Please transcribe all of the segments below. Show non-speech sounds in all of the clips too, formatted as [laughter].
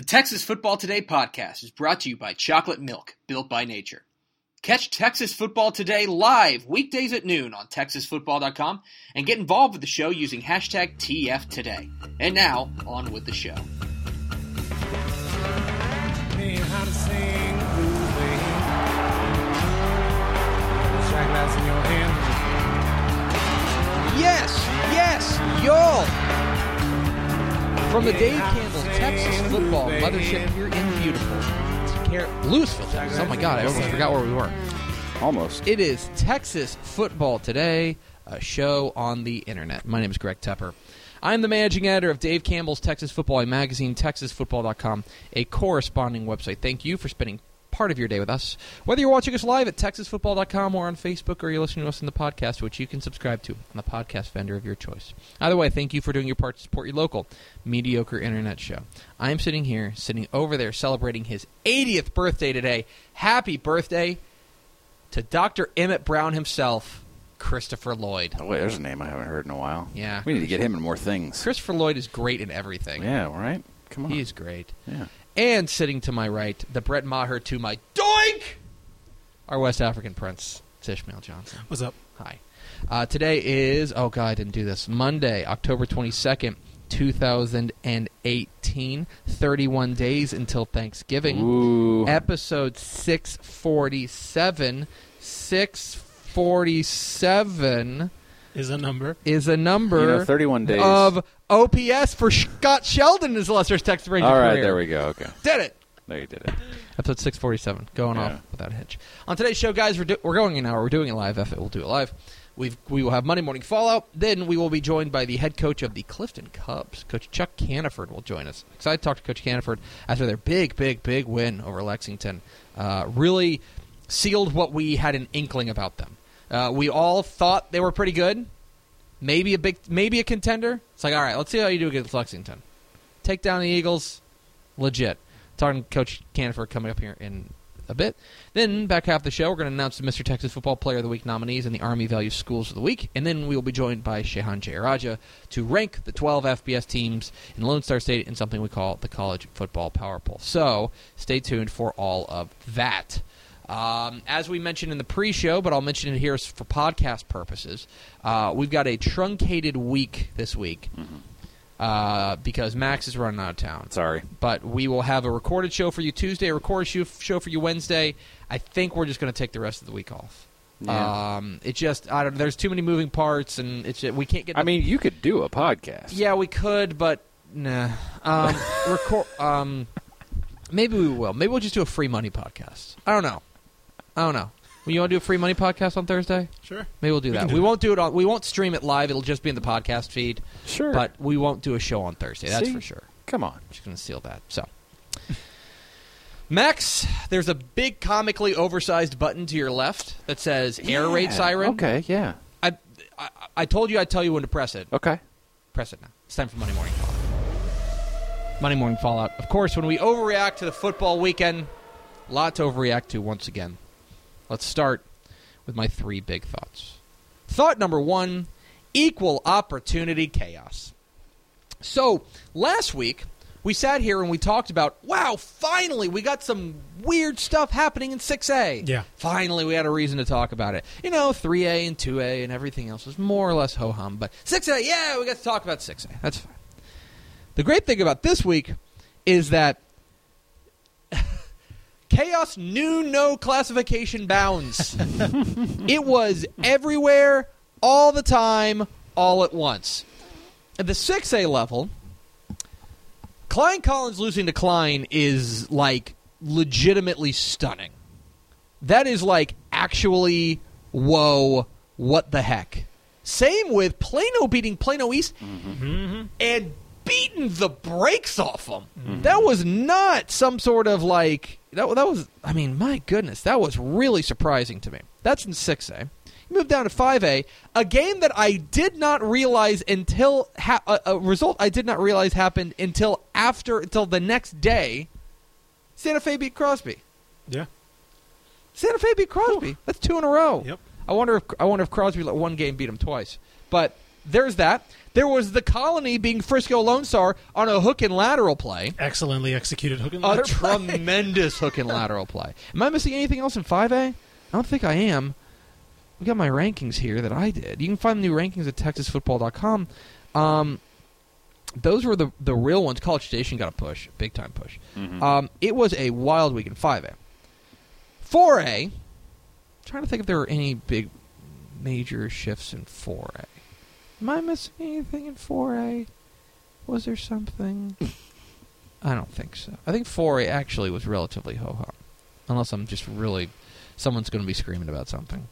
The Texas Football Today podcast is brought to you by Chocolate Milk, built by nature. Catch Texas Football Today live weekdays at noon on TexasFootball.com and get involved with the show using hashtag TFToday. And now, on with the show. Yes, yes, y'all. From the Dave Campbell Texas Football Mothership here in beautiful Car- Lewisville, Texas. Oh my God, I almost forgot where we were. Almost. It is Texas Football Today, a show on the internet. My name is Greg Tepper. I'm the managing editor of Dave Campbell's Texas Football a magazine, TexasFootball.com, a corresponding website. Thank you for spending part of your day with us. Whether you're watching us live at TexasFootball.com or on Facebook, or you're listening to us in the podcast, which you can subscribe to on the podcast vendor of your choice. Either way, thank you for doing your part to support your local mediocre internet show. I'm sitting here, sitting over there, celebrating his 80th birthday today. Happy birthday to Dr. Emmett Brown himself, Christopher Lloyd. Oh, wait, there's a name I haven't heard in a while. Yeah. We need to get him in more things. Christopher Lloyd is great in everything. Yeah, right? Come on. He's great. yeah. And sitting to my right, the Brett Maher to my doink, our West African prince, Ishmael Johnson. What's up? Hi. Uh, today is, oh God, I didn't do this, Monday, October 22nd, 2018. 31 days until Thanksgiving. Ooh. Episode 647. 647 Is a number. is a number You know, 31 days. of OPS for Scott Sheldon is his illustrious Texas Ranger All right, career. there we go. Okay. Did it. There you did it. Episode 647, going Yeah. off without a hitch. On today's show, guys, we're, do- we're going an hour. We're doing it live. F it, we'll do it live. We've, we will have Monday Morning Fallout. Then we will be joined by the head coach of the Clifton Cubs. Coach Chuck Caniford will join us. Excited to talk to Coach Caniford after their big, big, big win over Lexington. Uh, really sealed what we had an inkling about them. Uh, we all thought they were pretty good. Maybe a big, maybe a contender. It's like, all right, let's see how you do against Lexington. Take down the Eagles, legit. Talking to Coach Caniford coming up here in a bit. Then back half the show, we're going to announce the Mr. Texas Football Player of the Week nominees and the Army Value Schools of the Week, and then we will be joined by Shehan Jeyarajah to rank the 12 FBS teams in Lone Star State in something we call the College Football Power Poll. So stay tuned for all of that. Um, as we mentioned in the pre-show, but I'll mention it here for podcast purposes, uh, we've got a truncated week this week uh, because Max is running out of town Sorry. but we will have a recorded show for you Tuesday, a recorded show, show for you Wednesday. I think we're just going to take the rest of the week off. Yeah. Um, it just I don't. There's too many moving parts, and it's we can't get. I mean, you could do a podcast. yeah, we could, but nah. Um, [laughs] record. Um, maybe we will. Maybe we'll just do a free money podcast. I don't know. I don't know. Well, you want to do a free money podcast on Thursday? Sure. Maybe we'll do that. do we won't do it on. We won't stream it live. It'll just be in the podcast feed. Sure. But we won't do a show on Thursday. That's See? for sure. Come on. Just going to seal that. So, Max, there's a big comically oversized button to your left that says air raid siren. Okay, yeah. I, I I told you I'd tell you when to press it. Okay. Press it now. It's time for Monday Morning Fallout. Monday Morning Fallout. Of course, when we overreact to the football weekend, a lot to overreact to once again. Let's start with my three big thoughts. Thought number one equal opportunity chaos. So, last week, we sat here and we talked about, wow, finally, we got some weird stuff happening in 6A. Yeah. Finally, we had a reason to talk about it. You know, 3A and 2A and everything else was more or less ho hum, but 6A, yeah, we got to talk about 6A. That's fine. The great thing about this week is that [laughs] Chaos knew no classification bounds. [laughs] it was everywhere, all the time, all at once. At the 6A level, Klein Collins losing to Klein is like legitimately stunning. That is like actually, whoa, what the heck? Same with Plano beating Plano East mm-hmm. Mm-hmm. and beating the brakes off them. That was not some sort of like that. That was, I mean, my goodness, that was really surprising to me. That's in six A. Move down to five A, a game that I did not realize until ha- a, a result I did not realize happened until after until the next day. Santa Fe beat Crosby. Yeah. Santa Fe beat Crosby. That's two in a row. Yep. I wonder if I wonder if Crosby let one game beat him twice. But there's that. There was the Colony being Frisco Lone Star on a hook and lateral play. Excellently executed hook and A play. tremendous hook and lateral play. Am I missing anything else in 5A? I don't think I am. We got my rankings here that I did. You can find the new rankings at texasfootball.com. Um, those were the the real ones. College Station got a push, big time push. Mhm. Um, it was a wild week in 5A. 4A, trying to think if there were any big major shifts in 4A. Am I missing anything in 4A? Was there something? [laughs] I don't think so. I think 4A actually was relatively ho hum. Unless I'm just really. Someone's going to be screaming about something.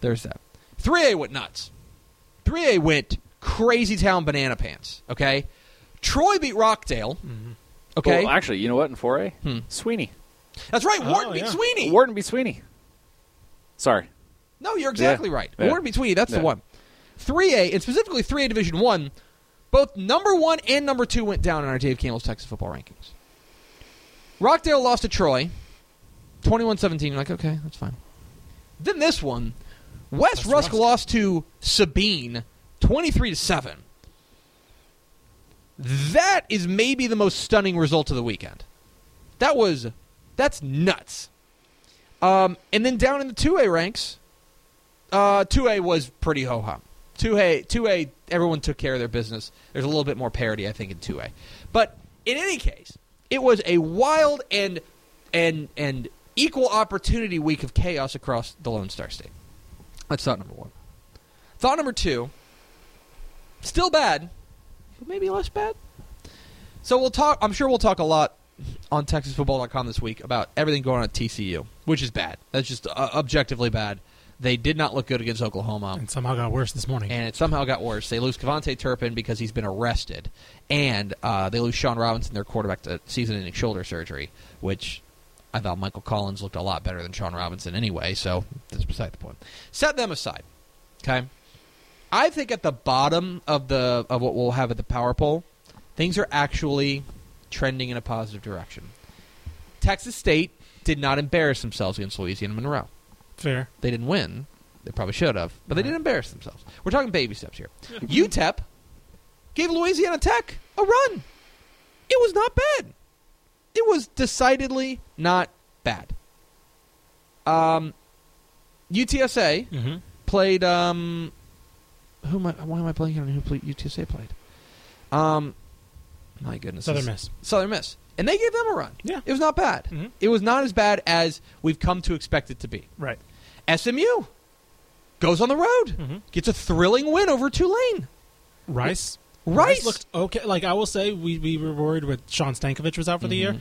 There's that. 3A went nuts. 3A went crazy town banana pants, okay? Troy beat Rockdale, Mhm. okay? Well, actually, you know what? In 4A, Hmm. Sweeney. That's right. Oh, Wharton beat yeah. Sweeney. Wharton beat Sweeney. Sorry. No, you're exactly right. Yeah. Wharton beat Sweeney. That's the one. 3A, and specifically 3A Division 1, both number 1 and number 2 went down in our Dave Campbell's Texas football rankings. Rockdale lost to Troy 21-17. You're like, okay, that's fine. Then this one, West That's Rusk Rusk. lost to Sabine 23 to 7. That is maybe the most stunning result of the weekend. That was that's nuts. Um, and then down in the 2A ranks, uh, 2A was pretty ho hum. 2A, 2A, everyone took care of their business. There's a little bit more parity, I think, in 2A. But in any case, it was a wild and and and equal opportunity week of chaos across the Lone Star State. That's thought number one. Thought number two, still bad, but maybe less bad. So we'll talk. I'm sure we'll talk a lot on TexasFootball.com this week about everything going on at TCU, which is bad. That's just uh, objectively bad. They did not look good against Oklahoma, And somehow got worse this morning. and it somehow got worse. They lose KaVontae Turpin because he's been arrested, and uh, they lose Shawn Robinson, their quarterback, to season-ending shoulder surgery, which I thought Michael Collins looked a lot better than Shawn Robinson anyway. So that's beside the point. Set them aside. Okay, I think at the bottom of the of what we'll have at the power poll, things are actually trending in a positive direction. Texas State did not embarrass themselves against Louisiana Monroe. Fair. They didn't win. They probably should have, but they didn't embarrass themselves. We're talking baby steps here. [laughs] UTEP gave Louisiana Tech a run. It was not bad. It was decidedly not bad. Um, UTSA Mm-hmm. played. Um, who am I? Why am I blanking on who played, UTSA played? Um, my goodness, Southern Miss. Southern Miss, and they gave them a run. Yeah. it was not bad. Mhm. It was not as bad as we've come to expect it to be. Right. SMU goes on the road, Mhm. gets a thrilling win over Tulane. Rice. Rice, looked okay. Like I will say, we, we were worried with Shawn Stankavage was out for the year. Mhm.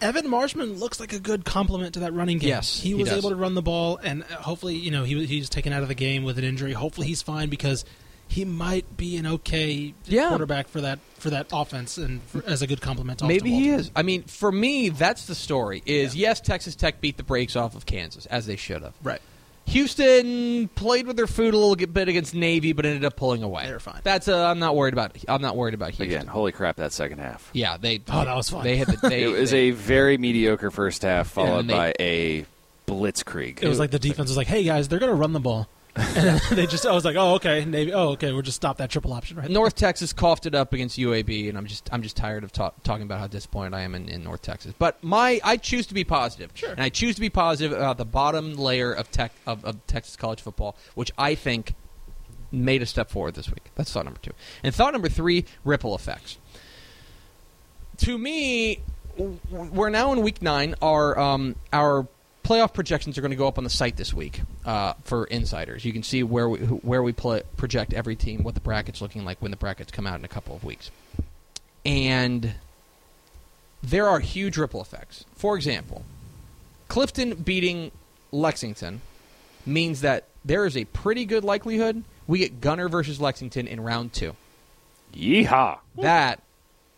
Evan Marshman looks like a good complement to that running game. Yes, he he was does. able to run the ball, and uh, hopefully, you know, he was he's taken out of the game with an injury. Hopefully, he's fine because he might be an okay Yeah. quarterback for that for that offense and for, as a good complement. To Maybe Austin he is. I mean, for me, that's the story. Is yes, Texas Tech beat the brakes off of Kansas as they should have. right. Houston played with their food a little bit against Navy, but ended up pulling away. They were fine. That's uh, I'm not worried about. I'm not worried about Houston. Again, holy crap, that second half. Yeah, they. Oh, that was fun. They hit the. [laughs] They, it was they- a very mediocre first half, followed and they- by a blitzkrieg. It was like the defense was like, "Hey guys, they're going to run the ball," and they just I was like, "Oh okay, Navy. Oh okay, we'll just stop that triple option right." there." North [laughs] Texas coughed it up against UAB, and I'm just I'm just tired of ta- talking about how disappointed I am in, in North Texas. But my I choose to be positive, Sure. and I choose to be positive about the bottom layer of tech of, of Texas college football, which I think made a step forward this week. That's thought number two, and thought number three: ripple effects. To me, we're now in week nine. Our um, our playoff projections are going to go up on the site this week uh, for insiders. You can see where we where we play, project every team, what the bracket's looking like when the brackets come out in a couple of weeks, and there are huge ripple effects. For example, Clifton beating Lexington means that there is a pretty good likelihood we get Gunner versus Lexington in round two. Yeehaw! That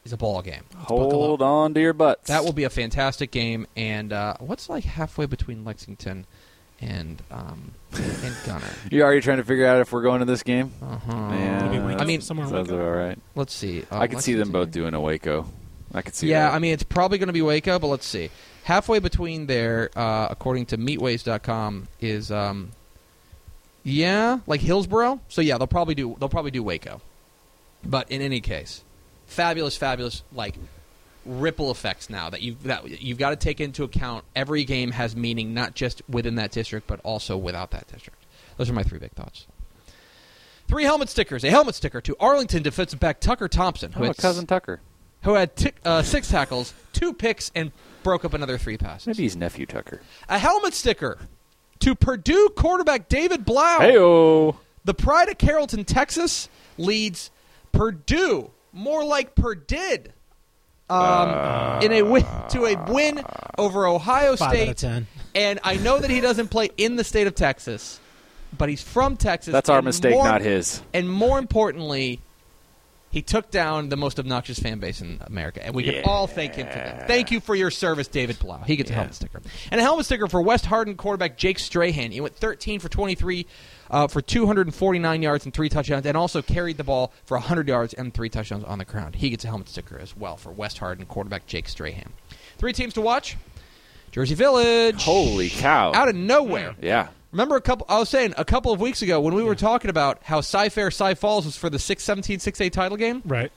is a ball game. Hold on to your butts. That will be a fantastic game. And uh, what's like halfway between Lexington and um, and Gunner? [laughs] You already trying to figure out if we're going to this game? Uh-huh. Yeah. I mean, somewhere Sounds Waco? all right. let's see. Uh, I could see them both doing a Waco. I could see. Yeah, that. I mean, it's probably going to be Waco, but let's see. Halfway between there, uh, according to MeetWays.com, is um, yeah, like Hillsboro. So yeah, they'll probably do they'll probably do Waco. But in any case, fabulous, fabulous, like ripple effects now that you've that you've got to take into account. Every game has meaning, not just within that district, but also without that district. Those are my three big thoughts. Three helmet stickers. A helmet sticker to Arlington defensive back Tucker Thompson, who Oh, had, cousin Tucker. who had tick uh, six tackles, two picks, and broke up another three passes. Maybe he's nephew Tucker. A helmet sticker to Purdue quarterback David Blough. Heyo. The Pride of Carrollton, Texas, leads Purdue more like Purdid um, in a win to a win over Ohio Five State. out of ten. And I know that he doesn't play in the state of Texas, but he's from Texas. That's our mistake, more- not his. And more importantly, he took down the most obnoxious fan base in America, and we can all thank him for that. Thank you for your service, David Blough. He gets a helmet sticker. And a helmet sticker for West Hardin quarterback Jake Strahan. He went 13 for 23 uh, for 249 yards and three touchdowns, and also carried the ball for 100 yards and three touchdowns on the ground. He gets a helmet sticker as well for West Hardin quarterback Jake Strahan. Three teams to watch. Jersey Village. Holy cow. Out of nowhere. yeah. Remember a couple I was saying a couple of weeks ago when we were talking about how Cy Fair Cy Falls was for the 6-17 6A title game? Right.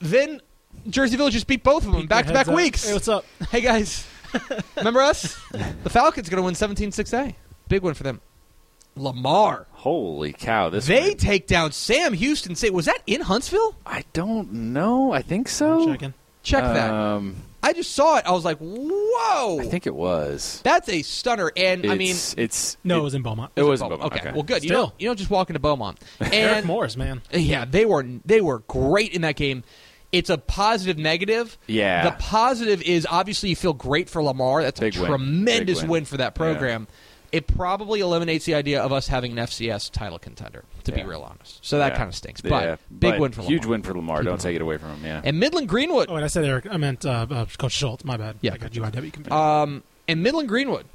Then Jersey Village just beat both of them back to back weeks. Hey, what's up? Hey guys, [laughs] remember us? The Falcons going to win 17-6A. Big one for them. Lamar. Holy cow. This They one- take down Sam Houston Say, Was that in Huntsville? I don't know. I think so. Checking. Check that. Um, I just saw it. I was like, "Whoa!" I think it was. That's a stunner. And I mean, It's, it's No, it- it was in Beaumont. It was in Beaumont. Beaumont. Okay. Okay. well, good. You Still. don't, you don't just walk into Beaumont. [laughs] Eric Morris, man. Yeah, they were they were great in that game. It's a positive negative. Yeah. The positive is obviously you feel great for Lamar. That's Big a win. tremendous win. win. for that program. It probably eliminates the idea of us having an FCS title contender, to be real honest. So that Yeah. kind of stinks. Yeah, But big but win for huge Lamar. win for Lamar. Huge Don't take it away from him. Yeah. And Midland Greenwood. Oh, and I said Eric. I meant uh, uh, Coach Schultz. My bad. Yeah, I got Coach UIW confused. Um, and Midland Greenwood,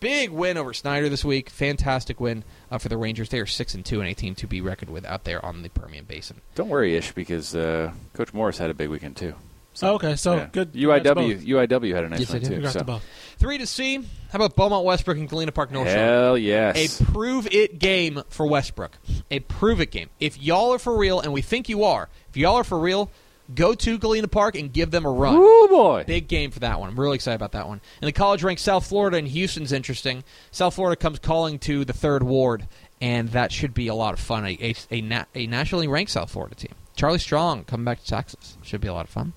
big win over Snyder this week. Fantastic win uh, for the Rangers. They are six and two and a team to be reckoned with out there on the Permian Basin. Don't worry, Ish, because uh, Coach Morris had a big weekend too. Oh, okay, so Yeah. good. UIW. UIW had a nice Yes, one too. So. to both. Three to see. How about Beaumont Westbrook and Galena Park North Shore? Hell yes. A prove it game for Westbrook. A prove it game. If y'all are for real, and we think you are, if y'all are for real, go to Galena Park and give them a run. Woo boy. Big game for that one. I'm really excited about that one. And the college ranked South Florida and Houston's interesting. South Florida comes calling to the third ward, and that should be a lot of fun. A, a, a, na- a nationally ranked South Florida team. Charlie Strong coming back to Texas. Should be a lot of fun.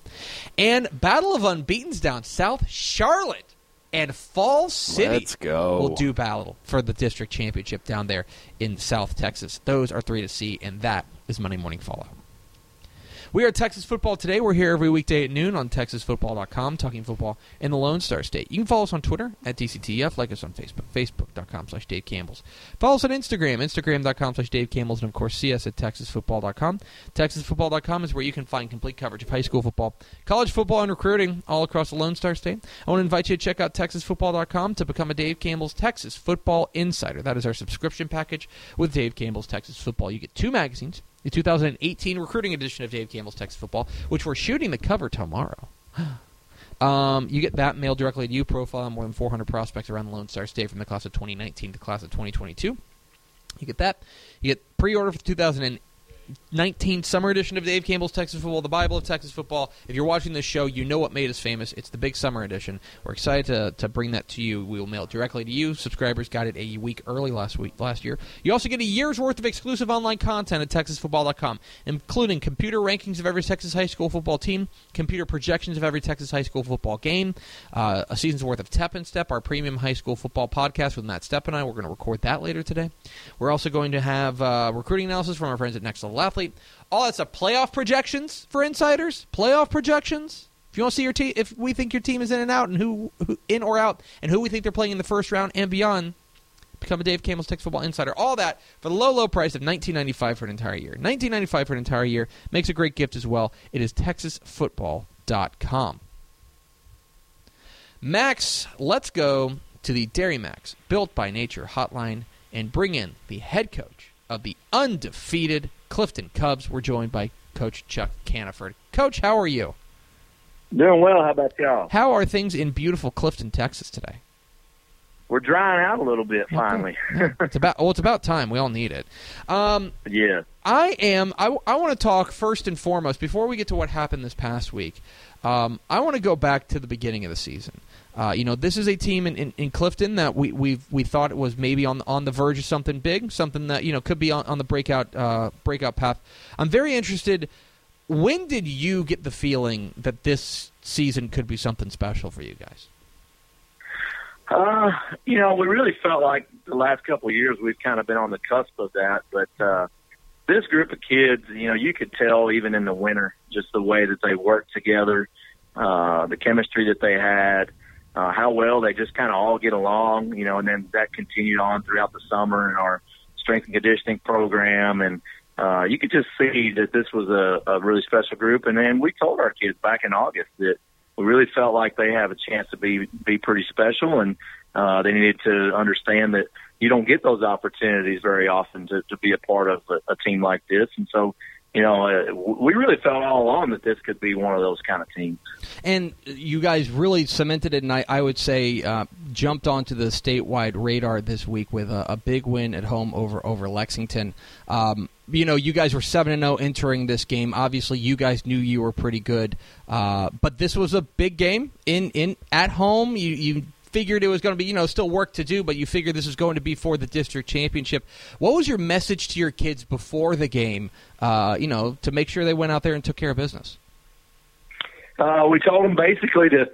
And Battle of Unbeatens down South Charlotte and Fall City Let's go. will do battle for the district championship down there in South Texas. Those are three to see, and that is Monday Morning Fallout. We are Texas Football Today. We're here every weekday at noon on TexasFootball.com, talking football in the Lone Star State. You can follow us on Twitter at DCTF, like us on Facebook, Facebook.com slash Dave Campbell's. Follow us on Instagram, Instagram.com slash Dave Campbell's, and of course, see us at TexasFootball.com. TexasFootball.com is where you can find complete coverage of high school football, college football, and recruiting all across the Lone Star State. I want to invite you to check out TexasFootball.com to become a Dave Campbell's Texas Football Insider. That is our subscription package with Dave Campbell's Texas Football. You get two magazines the 2018 recruiting edition of Dave Campbell's Texas Football, which we're shooting the cover tomorrow. [gasps] Um, you get that mailed directly to you. Profile more than 400 prospects around the Lone Star State from the class of 2019 to class of 2022. You get that. You get pre-order for the 2019 summer edition of Dave Campbell's Texas Football, the Bible of Texas Football. If you're watching this show, you know what made us famous. It's the big summer edition. We're excited to, to bring that to you. We will mail it directly to you. Subscribers got it a week early last week, last year. You also get a year's worth of exclusive online content at TexasFootball.com, including computer rankings of every Texas high school football team, computer projections of every Texas high school football game, uh, a season's worth of Tep and Step, our premium high school football podcast with Matt Stepp and I. We're going to record that later today. We're also going to have uh, recruiting analysis from our friends at Next Level Athlete. All that's a playoff projections for insiders. Playoff projections. If you want to see your team, if we think your team is in and out, and who, who in or out, and who we think they're playing in the first round and beyond, become a Dave Campbell's Texas Football Insider. All that for the low, low price of $19.95 for an entire year. $19.95 for an entire year makes a great gift as well. It is TexasFootball.com. Max, let's go to the Dairy Max Built by Nature hotline and bring in the head coach of the undefeated Clifton Cubs. We're joined by Coach Chuck Caniford. Coach, how are you? Doing well. How about y'all? How are things in beautiful Clifton, Texas today? we're drying out a little bit finally. [laughs] it's about well, it's about time. We all need it. Um, yeah. I am. I, I want to talk first and foremost before we get to what happened this past week. Um, I want to go back to the beginning of the season. Uh, you know, this is a team in, in, in Clifton that we we we thought was maybe on on the verge of something big, something that you know could be on, on the breakout uh, breakout path. I'm very interested. When did you get the feeling that this season could be something special for you guys? Uh, you know, we really felt like the last couple of years we've kind of been on the cusp of that, but uh, this group of kids, you know, you could tell even in the winter just the way that they worked together, uh, the chemistry that they had, uh, how well they just kind of all get along, you know, and then that continued on throughout the summer in our strength and conditioning program. And, uh, you could just see that this was a, a really special group. And then we told our kids back in August that we really felt like they have a chance to be, be pretty special and, uh, they needed to understand that you don't get those opportunities very often to, to be a part of a, a team like this. And so, you know, uh, we really felt all along that this could be one of those kind of teams. And you guys really cemented it, and I, I would say uh, jumped onto the statewide radar this week with a, a big win at home over over Lexington. Um, you know, you guys were seven and zero oh entering this game. Obviously, you guys knew you were pretty good, uh, but this was a big game in in at home. You you figured it was going to be, you know, still work to do, but you figured this was going to be for the district championship. What was your message to your kids before the game, uh, you know, to make sure they went out there and took care of business? Uh, we told them basically to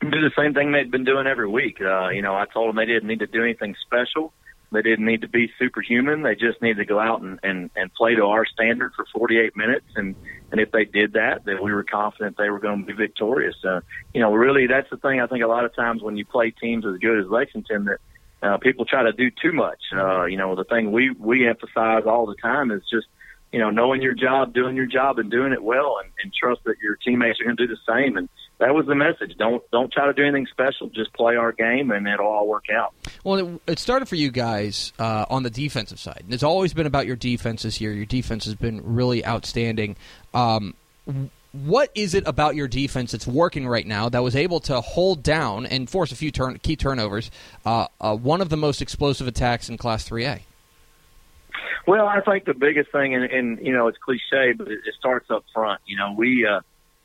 do the same thing they'd been doing every week. Uh, you know, I told them they didn't need to do anything special. They didn't need to be superhuman. They just needed to go out and, and, and play to our standard for 48 minutes. And, and if they did that, then we were confident they were going to be victorious. Uh, you know, really, that's the thing. I think a lot of times when you play teams as good as Lexington, that uh, people try to do too much. Uh, you know, the thing we, we emphasize all the time is just, you know, knowing your job, doing your job, and doing it well, and, and trust that your teammates are going to do the same. And that was the message. Don't don't try to do anything special. Just play our game, and it'll all work out. Well, it, it started for you guys uh, on the defensive side. It's always been about your defense this year. Your defense has been really outstanding. Um, what is it about your defense that's working right now that was able to hold down and force a few turn, key turnovers? Uh, uh, one of the most explosive attacks in Class 3A. Well, I think the biggest thing, and, and you know, it's cliche, but it, it starts up front. You know, we uh,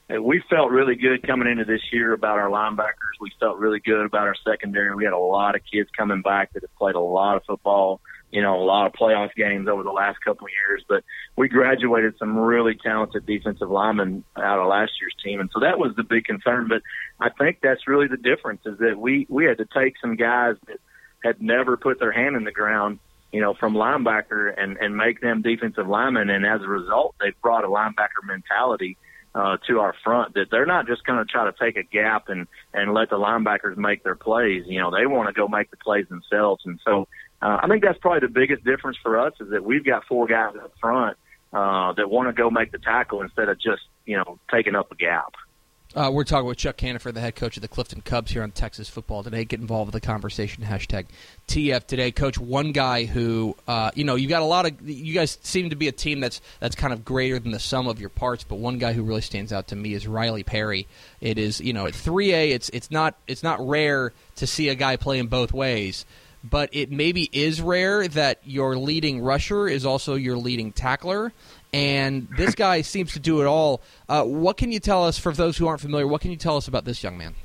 we felt really good coming into this year about our linebackers. We felt really good about our secondary. We had a lot of kids coming back that have played a lot of football. You know, a lot of playoff games over the last couple of years, but we graduated some really talented defensive linemen out of last year's team, and so that was the big concern. But I think that's really the difference is that we we had to take some guys that had never put their hand in the ground you know, from linebacker and, and make them defensive linemen. And as a result, they've brought a linebacker mentality uh, to our front that they're not just going to try to take a gap and, and let the linebackers make their plays. You know, they want to go make the plays themselves. And so uh, I think that's probably the biggest difference for us is that we've got four guys up front uh, that want to go make the tackle instead of just, you know, taking up a gap. Uh, we're talking with Chuck Hannaford, the head coach of the Clifton Cubs here on Texas Football Today. Get involved with the conversation. Hashtag TF Today. Coach, one guy who, uh, you know, you've got a lot of. You guys seem to be a team that's that's kind of greater than the sum of your parts. But one guy who really stands out to me is Riley Perry. It is, you know, at 3A, it's it's not it's not rare to see a guy play in both ways but it maybe is rare that your leading rusher is also your leading tackler and this guy seems to do it all. Uh, what can you tell us, for those who aren't familiar, what can you tell us about this young man?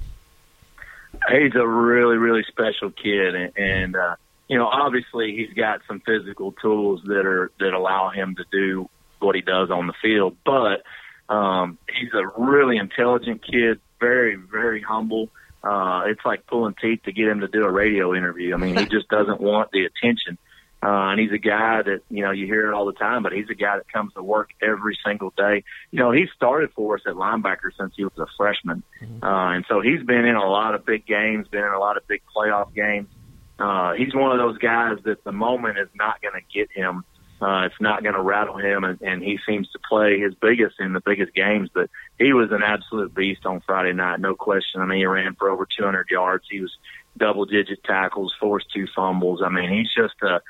He's a really, really special kid, and, and uh, you know, obviously, he's got some physical tools that are that allow him to do what he does on the field. But um, he's a really intelligent kid, very, very humble. Uh, it's like pulling teeth to get him to do a radio interview. I mean, he [laughs] just doesn't want the attention. Uh, and he's a guy that, you know, you hear it all the time, but he's a guy that comes to work every single day. You know, he started for us at linebacker since he was a freshman. Mm-hmm. Uh, and so he's been in a lot of big games, been in a lot of big playoff games. Uh, he's one of those guys that the moment is not going to get him. Uh, it's not going to rattle him, and, and he seems to play his biggest in the biggest games. But he was an absolute beast on Friday night, no question. I mean, he ran for over 200 yards. He was double digit tackles, forced two fumbles. I mean, he's just a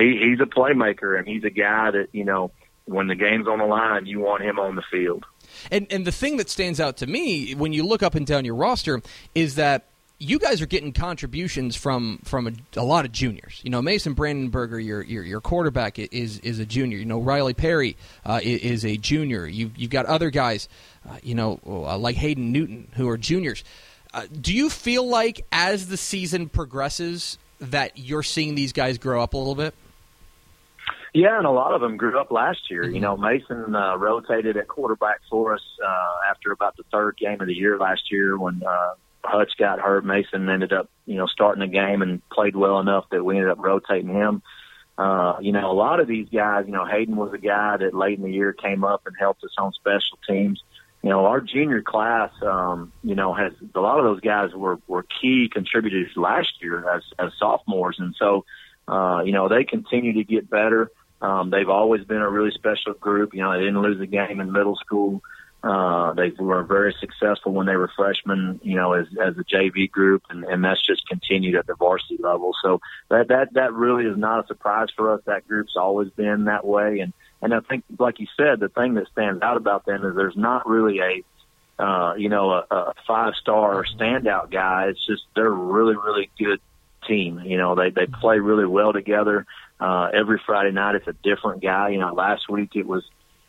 he, he's a playmaker and he's a guy that you know when the game's on the line, you want him on the field. And and the thing that stands out to me when you look up and down your roster is that you guys are getting contributions from from a, a lot of juniors. You know, Mason Brandenburger, your your, your quarterback, is is a junior. You know, Riley Perry uh, is, is, a junior. You you've got other guys, uh, you know, uh, like Hayden Newton, who are juniors. Uh, do you feel like as the season progresses that you're seeing these guys grow up a little bit? Yeah, and a lot of them grew up last year. Mm-hmm. You know, Mason uh, rotated at quarterback for us uh, after about the third game of the year last year when uh, Hutch got hurt. Mason ended up, you know, starting the game and played well enough that we ended up rotating him. Uh, you know, a lot of these guys, you know, Hayden was a guy that late in the year came up and helped us on special teams. You know, our junior class, um, you know, has a lot of those guys were, were key contributors last year as, as sophomores. And so, uh, you know, they continue to get better. Um, they've always been a really special group. You know, they didn't lose a game in middle school. Uh, they were very successful when they were freshmen, you know, as, as a JV group, and, and that's just continued at the varsity level. So that, that, that really is not a surprise for us. That group's always been that way. And, and I think, like you said, the thing that stands out about them is there's not really a, uh, you know, a, a five star standout guy. It's just they're a really, really good team. You know, they, they play really well together. Uh, every Friday night, it's a different guy. You know, last week it was,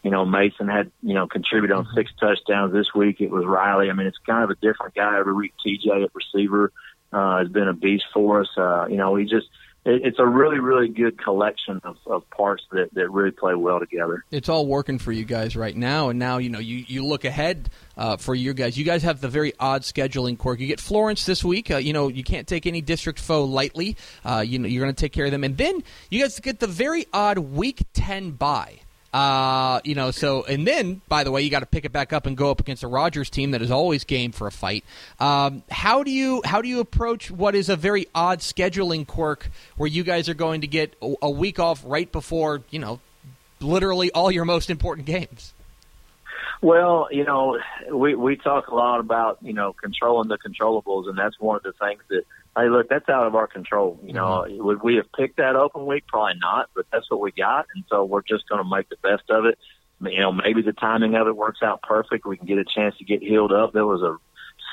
you know, Mason had, you know, contributed on six touchdowns. This week it was Riley. I mean, it's kind of a different guy every week. TJ at receiver, uh, has been a beast for us. Uh, you know, he just, it, it's a really, really good collection of, of parts that, that really play well together. It's all working for you guys right now, and now you know you, you look ahead uh, for your guys. You guys have the very odd scheduling quirk. You get Florence this week. Uh, you know you can't take any district foe lightly. Uh, you know you're going to take care of them, and then you guys get the very odd Week Ten bye. Uh, you know, so and then by the way, you got to pick it back up and go up against a Rogers team that is always game for a fight. Um, how do you how do you approach what is a very odd scheduling quirk where you guys are going to get a, week off right before you know, literally all your most important games? Well, you know, we we talk a lot about you know controlling the controllables, and that's one of the things that hey, look, that's out of our control. You know, mm-hmm. would we have picked that open week? Probably not, but that's what we got, and so we're just going to make the best of it. You know, maybe the timing of it works out perfect. We can get a chance to get healed up. There was a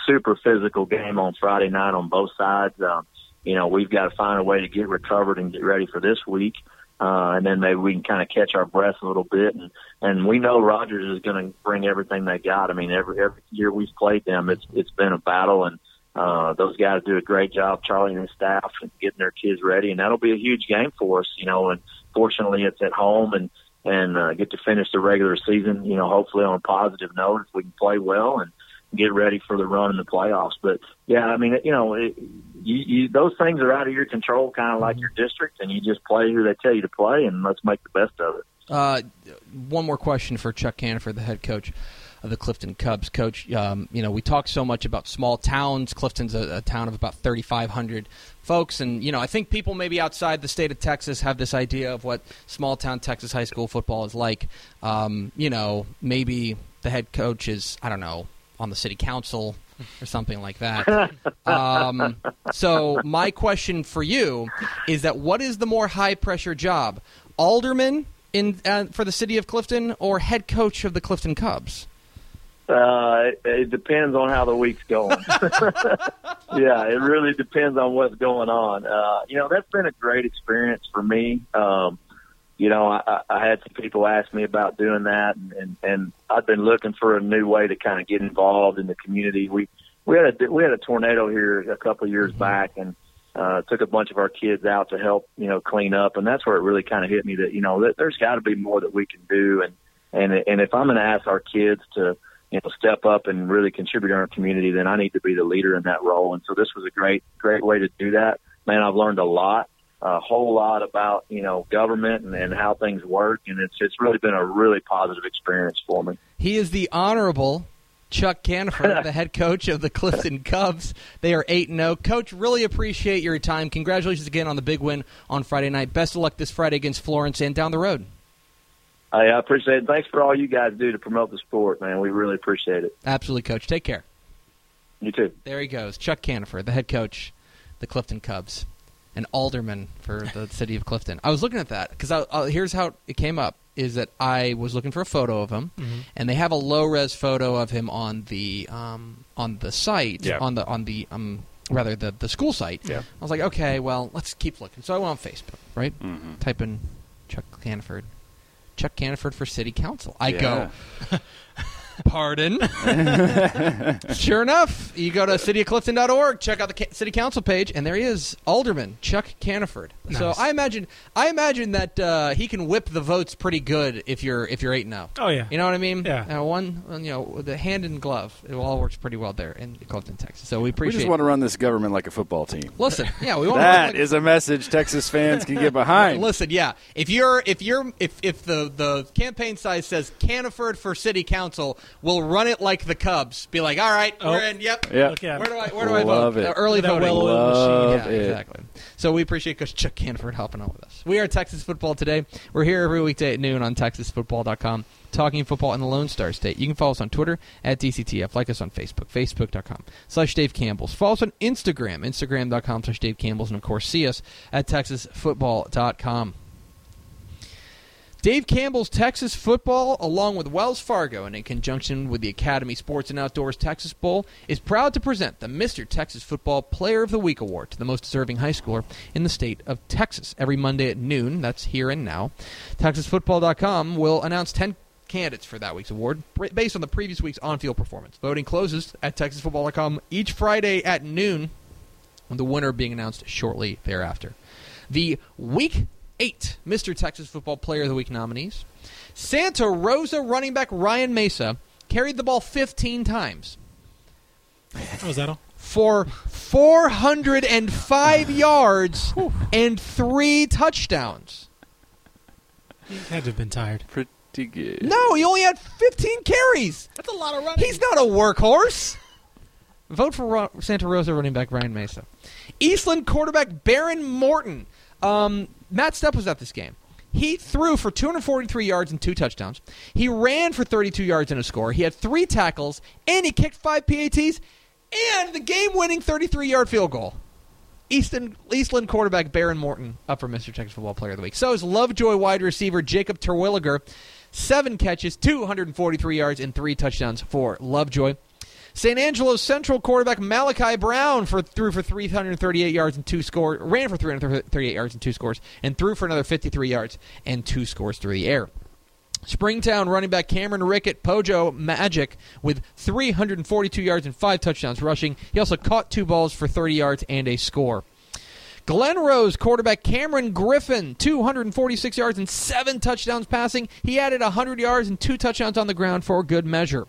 super physical game on Friday night on both sides. Um, you know, we've got to find a way to get recovered and get ready for this week. Uh, and then maybe we can kind of catch our breath a little bit. And, and we know Rogers is going to bring everything they got. I mean, every, every year we've played them, it's, it's been a battle and, uh, those guys do a great job, Charlie and his staff, and getting their kids ready, and that'll be a huge game for us, you know. And fortunately, it's at home, and and uh, get to finish the regular season, you know, hopefully on a positive note if we can play well and get ready for the run in the playoffs. But yeah, I mean, you know, it, you, you, those things are out of your control, kind of like your district, and you just play who they tell you to play, and let's make the best of it. Uh, one more question for Chuck Caniford, the head coach of the Clifton Cubs. Coach, um, you know, we talk so much about small towns. Clifton's a, a town of about 3,500 folks, and you know, I think people maybe outside the state of Texas have this idea of what small town Texas high school football is like. Um, you know, maybe the head coach is, I don't know, on the city council or something like that. [laughs] um, so my question for you is that what is the more high pressure job, alderman in uh, for the city of Clifton or head coach of the Clifton Cubs? Uh, it, it depends on how the week's going. [laughs] [laughs] yeah, it really depends on what's going on. Uh, you know, that's been a great experience for me. Um, you know, I, I had some people ask me about doing that, and, and, and I've been looking for a new way to kind of get involved in the community. We we had a we had a tornado here a couple of years mm-hmm. back, and uh, took a bunch of our kids out to help you know clean up, and that's where it really kind of hit me that you know that there's got to be more that we can do, and and and if I'm going to ask our kids to you know, step up and really contribute in our community, then I need to be the leader in that role. And so this was a great, great way to do that. Man, I've learned a lot, a whole lot about, you know, government and, and how things work. And it's, it's really been a really positive experience for me. He is the honorable Chuck Caniford, [laughs] the head coach of the Clifton Cubs. They are 8 0. Coach, really appreciate your time. Congratulations again on the big win on Friday night. Best of luck this Friday against Florence and down the road. I appreciate it. Thanks for all you guys do to promote the sport, man. We really appreciate it. Absolutely, Coach. Take care. You too. There he goes, Chuck Caniford, the head coach, the Clifton Cubs, an alderman for the [laughs] city of Clifton. I was looking at that because here's how it came up: is that I was looking for a photo of him, mm-hmm. and they have a low res photo of him on the um, on the site yeah. on the on the um, rather the the school site. Yeah. I was like, okay, well, let's keep looking. So I went on Facebook, right? Mhm. Type in Chuck Caniford. Chuck Caniford for city council. I Yeah. go, [laughs] pardon? [laughs] sure enough, you go to cityofclifton.org, check out the ca- city council page, and there he is, Alderman Chuck Caniford. So I imagine, I imagine that uh, he can whip the votes pretty good if you're if you're eight and zero. Oh yeah. You know what I mean? Yeah. Uh, one, you know, the hand and glove, it all works pretty well there in Clifton, Texas. So we appreciate. We just want to run this government like a football team. Listen, yeah, we [laughs] want That is a message Texas fans can get [laughs] behind. Listen, yeah. If you're if you're if if the the campaign size says Caniford for city council, we'll run it like the Cubs. Be like, all right, Oh. we're in. Yep. Yeah. Where do I where do I vote? it. Uh, early That voting. well-oiled Love yeah, it. exactly. So we appreciate Coach Chuck Caniford helping out with us. We are Texas Football Today. We're here every weekday at noon on TexasFootball.com, talking football in the Lone Star State. You can follow us on Twitter at DCTF. Like us on Facebook, Facebook.com slash Dave Campbell's. Follow us on Instagram, Instagram.com slash Dave Campbell's. And, of course, see us at TexasFootball.com. Dave Campbell's Texas Football, along with Wells Fargo, and in conjunction with the Academy Sports and Outdoors Texas Bowl, is proud to present the Mr. Texas Football Player of the Week Award to the most deserving high schooler in the state of Texas. Every Monday at noon, that's here and now, TexasFootball.com will announce 10 candidates for that week's award based on the previous week's on-field performance. Voting closes at TexasFootball.com each Friday at noon, with the winner being announced shortly thereafter. The Week 8 Mr. Texas Football Player of the Week nominees. Santa Rosa running back Ryan Mesa carried the ball 15 times was that all? for 405 yards and three touchdowns. He had to have been tired. Pretty good. No, he only had 15 carries. That's a lot of running. He's not a workhorse. Vote for Ro- Santa Rosa running back Ryan Mesa. Eastland quarterback Baron Morton. Um, Matt Stepp was at this game. He threw for 243 yards and two touchdowns. He ran for 32 yards and a score. He had three tackles, and he kicked five PATs, and the game-winning 33-yard field goal. Easton, Eastland quarterback Baron Morton up for Mr. Texas Football Player of the Week. So is Lovejoy wide receiver Jacob Terwilliger. Seven catches, 243 yards, and three touchdowns for Lovejoy. San Angelo's Central quarterback Malachi Brown for threw for 338 yards and two scores, ran for 338 yards and two scores, and threw for another 53 yards and two scores through the air. Springtown running back Cameron Rickett, Pojo Magic, with 342 yards and five touchdowns rushing. He also caught two balls for 30 yards and a score. Glen Rose quarterback Cameron Griffin, 246 yards and seven touchdowns passing. He added 100 yards and two touchdowns on the ground for good measure.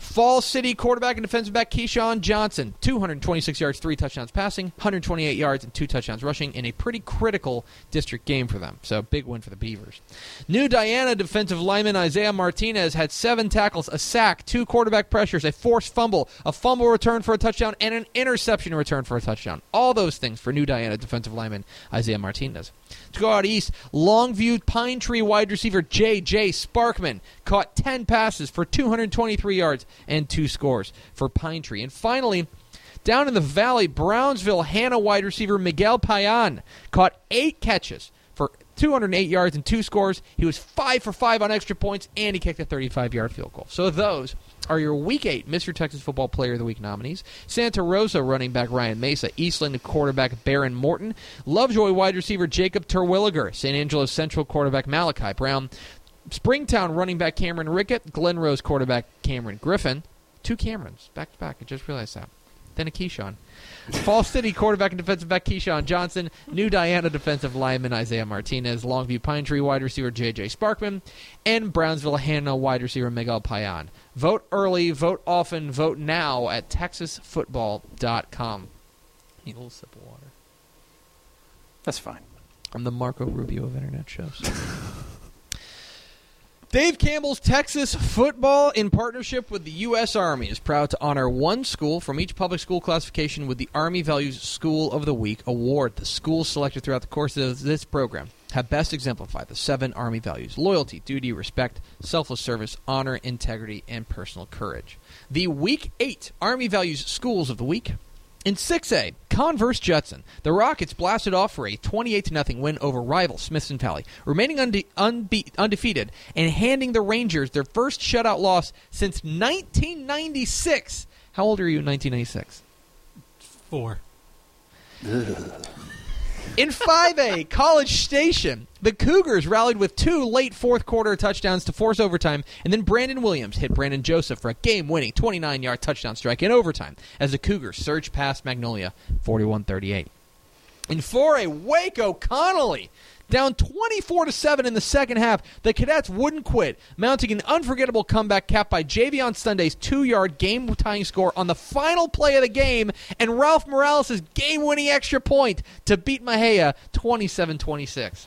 Fall City quarterback and defensive back Keyshawn Johnson, 226 yards, three touchdowns passing, 128 yards, and two touchdowns rushing in a pretty critical district game for them. So, big win for the Beavers. New Diana defensive lineman Isaiah Martinez had seven tackles, a sack, two quarterback pressures, a forced fumble, a fumble return for a touchdown, and an interception return for a touchdown. All those things for New Diana defensive lineman Isaiah Martinez. To go out east, Longview Pine Tree wide receiver J.J. Sparkman caught 10 passes for 223 yards and two scores for Pine Tree. And finally, down in the valley, Brownsville Hanna wide receiver Miguel Payan caught eight catches for 208 yards and two scores. He was five for five on extra points, and he kicked a 35-yard field goal. So those are your Week 8 Mr. Texas Football Player of the Week nominees. Santa Rosa running back Ryan Mesa, Eastland quarterback Baron Morton, Lovejoy wide receiver Jacob Terwilliger, San Angelo Central quarterback Malachi Brown, Springtown running back Cameron Rickett, Glen Rose quarterback Cameron Griffin. Two Camerons back to back. I just realized that. Then a Keyshawn. [laughs] Fall City quarterback and defensive back Keyshawn Johnson, New Diana defensive lineman Isaiah Martinez, Longview Pine Tree wide receiver J.J. Sparkman, and Brownsville Hanna wide receiver Miguel Payan. Vote early, vote often, vote now at TexasFootball.com. Need a little sip of water. That's fine. I'm the Marco Rubio of internet shows. [laughs] Dave Campbell's Texas Football, in partnership with the U.S. Army, is proud to honor one school from each public school classification with the Army Values School of the Week award. The schools selected throughout the course of this program have best exemplified the seven Army values loyalty, duty, respect, selfless service, honor, integrity, and personal courage. The Week 8 Army Values Schools of the Week in 6A, Converse Judson, the Rockets blasted off for a 28 0 win over rival Smithson Valley, remaining unde- unbe- undefeated and handing the Rangers their first shutout loss since 1996. How old are you in 1996? Four. In 5A, College Station, the Cougars rallied with two late fourth quarter touchdowns to force overtime, and then Brandon Williams hit Brandon Joseph for a game winning 29 yard touchdown strike in overtime as the Cougars surged past Magnolia 41 38. In 4A, Waco Connolly down 24 to 7 in the second half. The Cadets wouldn't quit, mounting an unforgettable comeback capped by Javion Sunday's two-yard game-tying score on the final play of the game and Ralph Morales' game-winning extra point to beat Mahia 27-26.